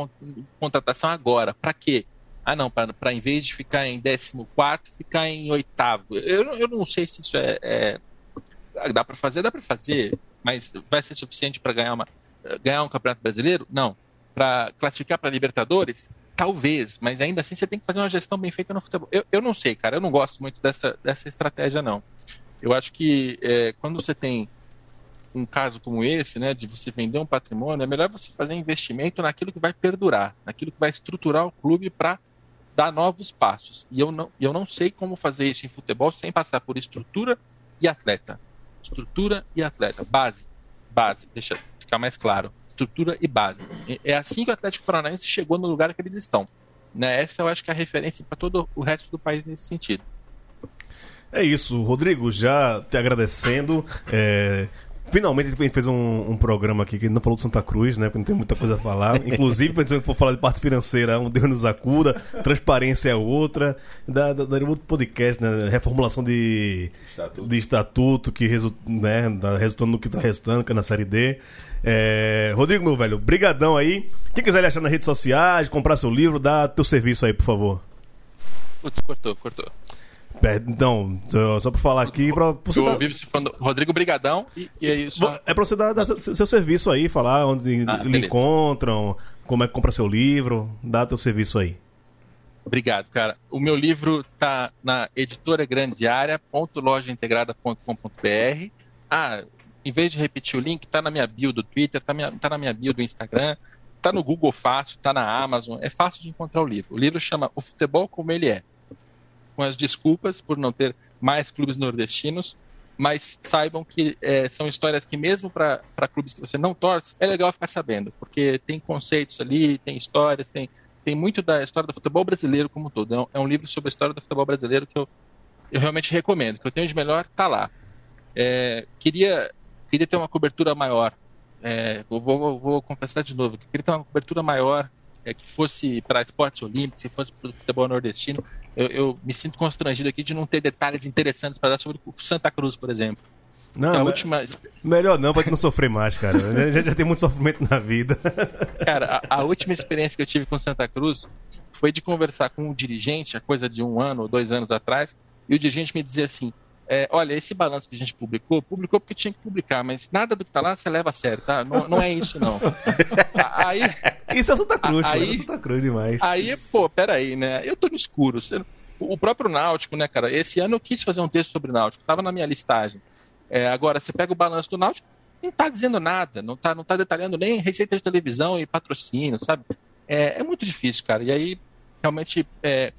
contratação agora. Para quê? Ah, não, para em vez de ficar em 14, ficar em oitavo. Eu, eu não sei se isso é. é- dá para fazer, dá para fazer, mas vai ser suficiente para ganhar, uma, ganhar um campeonato brasileiro? Não. Para classificar para Libertadores? Talvez, mas ainda assim você tem que fazer uma gestão bem feita no futebol. Eu, eu não sei, cara, eu não gosto muito dessa, dessa estratégia, não. Eu acho que é, quando você tem um caso como esse, né, de você vender um patrimônio, é melhor você fazer investimento naquilo que vai perdurar, naquilo que vai estruturar o clube para dar novos passos. E eu não, eu não sei como fazer isso em futebol sem passar por estrutura e atleta. Estrutura e atleta. Base. Base. Deixa ficar mais claro. Estrutura e base. É- É assim que o Atlético Paranaense chegou no lugar que eles estão. Né? Essa eu acho que é a referência para todo o resto do país nesse sentido. É isso, Rodrigo, já te agradecendo. é, Finalmente a gente fez um, um programa aqui que não falou de Santa Cruz, né? Porque não tem muita coisa a falar. Inclusive, quando for falar de parte financeira, um Deus nos acuda, transparência é outra, da, da, daria outro podcast, né? Reformulação de Estatuto. de estatuto que resu, né, tá resultando no que tá restando, que é na série D. É, Rodrigo, meu velho, brigadão aí. Quem quiser lhe achar nas redes sociais, comprar seu livro, dá teu serviço aí, por favor. Putz, cortou, cortou. Então, só, só pra falar aqui, pra você Eu dar- ouvi você falando, Rodrigo Brigadão, e, e aí só. É pra você dar, dar seu, seu serviço aí, falar onde Ah, lhe beleza. encontram, como é que compra seu livro, dá teu serviço aí. Obrigado, cara. O meu livro tá na editora Grande Área, ponto lojaintegrada.com.br. Ah, em vez de repetir o link, tá na minha bio do Twitter, tá, minha, tá na minha bio do Instagram, tá no Google Fácil, tá na Amazon. É fácil de encontrar o livro. O livro chama O Futebol Como Ele É. Com as desculpas por não ter mais clubes nordestinos, mas saibam que eh, são histórias que, mesmo para clubes que você não torce, é legal ficar sabendo, porque tem conceitos ali, tem histórias, tem, tem muito da história do futebol brasileiro como um todo. É um, é um livro sobre a história do futebol brasileiro que eu, eu realmente recomendo. Que eu tenho de melhor tá lá. É, queria, queria ter uma cobertura maior. É, vou, vou- vou confessar de novo. que queria ter uma cobertura maior é, que fosse para esportes olímpicos, se fosse para o futebol nordestino. Eu, eu me sinto constrangido aqui de não ter detalhes interessantes para dar sobre o Santa Cruz, por exemplo. Não, a me- última, melhor não, pra gente não sofrer mais, cara. Já, já- já tem muito sofrimento na vida. Cara, a, a última experiência que eu tive com Santa Cruz foi de conversar com um dirigente, a coisa de um ano ou dois anos atrás, e o dirigente me dizia assim: é, olha, esse balanço que a gente publicou, publicou porque tinha que publicar, mas nada do que tá lá você leva a sério, tá? Não, não é isso, não. Aí, Isso é Santa Cruz, Aí- é Santa Cruz demais. aí, pô, peraí, né? Eu tô no escuro. Você- O próprio Náutico, né, cara? Esse ano eu quis fazer um texto sobre Náutico, tava na minha listagem. É, agora, você pega o balanço do Náutico, não tá dizendo nada, não tá, não tá detalhando nem receita de televisão e patrocínio, sabe? É, é muito difícil, cara. E aí, realmente, é,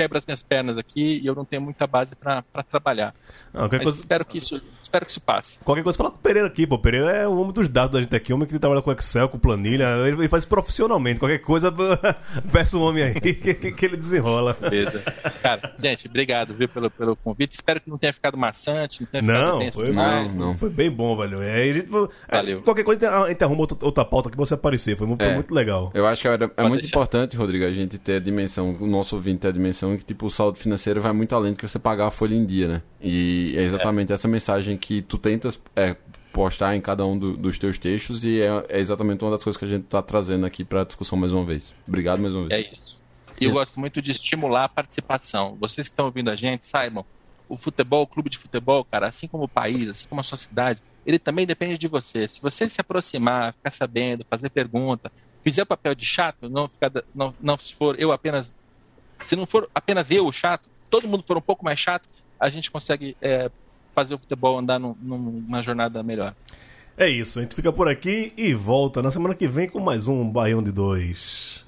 quebro as minhas pernas aqui e eu não tenho muita base para trabalhar. Não, coisa, espero que isso, espero que isso passe. qualquer coisa, fala com o Pereira aqui, pô. O Pereira é o homem dos dados da gente aqui, o homem que trabalha com Excel, com planilha. Ele, faz profissionalmente. Qualquer coisa, peça o homem aí que, que- ele desenrola. Beleza. Cara, gente, obrigado viu, pelo, pelo convite. Espero que não tenha ficado maçante, não tenha ficado Não, tenso foi, demais. Não, não. foi bem bom, velho. É, a gente, é, Valeu. Qualquer coisa, a gente arruma outra, outra pauta que você aparecer. Foi, foi É. muito legal. Eu acho que era- é Pode muito deixar. importante, Rodrigo, a gente ter a dimensão, o nosso ouvinte ter a dimensão que, tipo, o saldo financeiro vai muito além do que você pagar a folha em dia, né? E é exatamente essa mensagem que tu tentas é, postar em cada um do- dos teus textos e é, é exatamente uma das coisas que a gente tá trazendo aqui pra discussão mais uma vez. Obrigado mais uma vez. É isso. E eu gosto muito de estimular a participação. Vocês que estão ouvindo a gente, saibam, o futebol, o clube de futebol, cara, assim como o país, assim como a sua cidade, ele também depende de você. Se você se aproximar, ficar sabendo, fazer pergunta, fizer o papel de chato, não ficar, não, não se for eu apenas, se não for apenas eu chato, todo mundo for um pouco mais chato, a gente consegue é, fazer o futebol andar num- numa jornada melhor. É isso, a gente fica por aqui e volta na semana que vem com mais um Baião de Dois.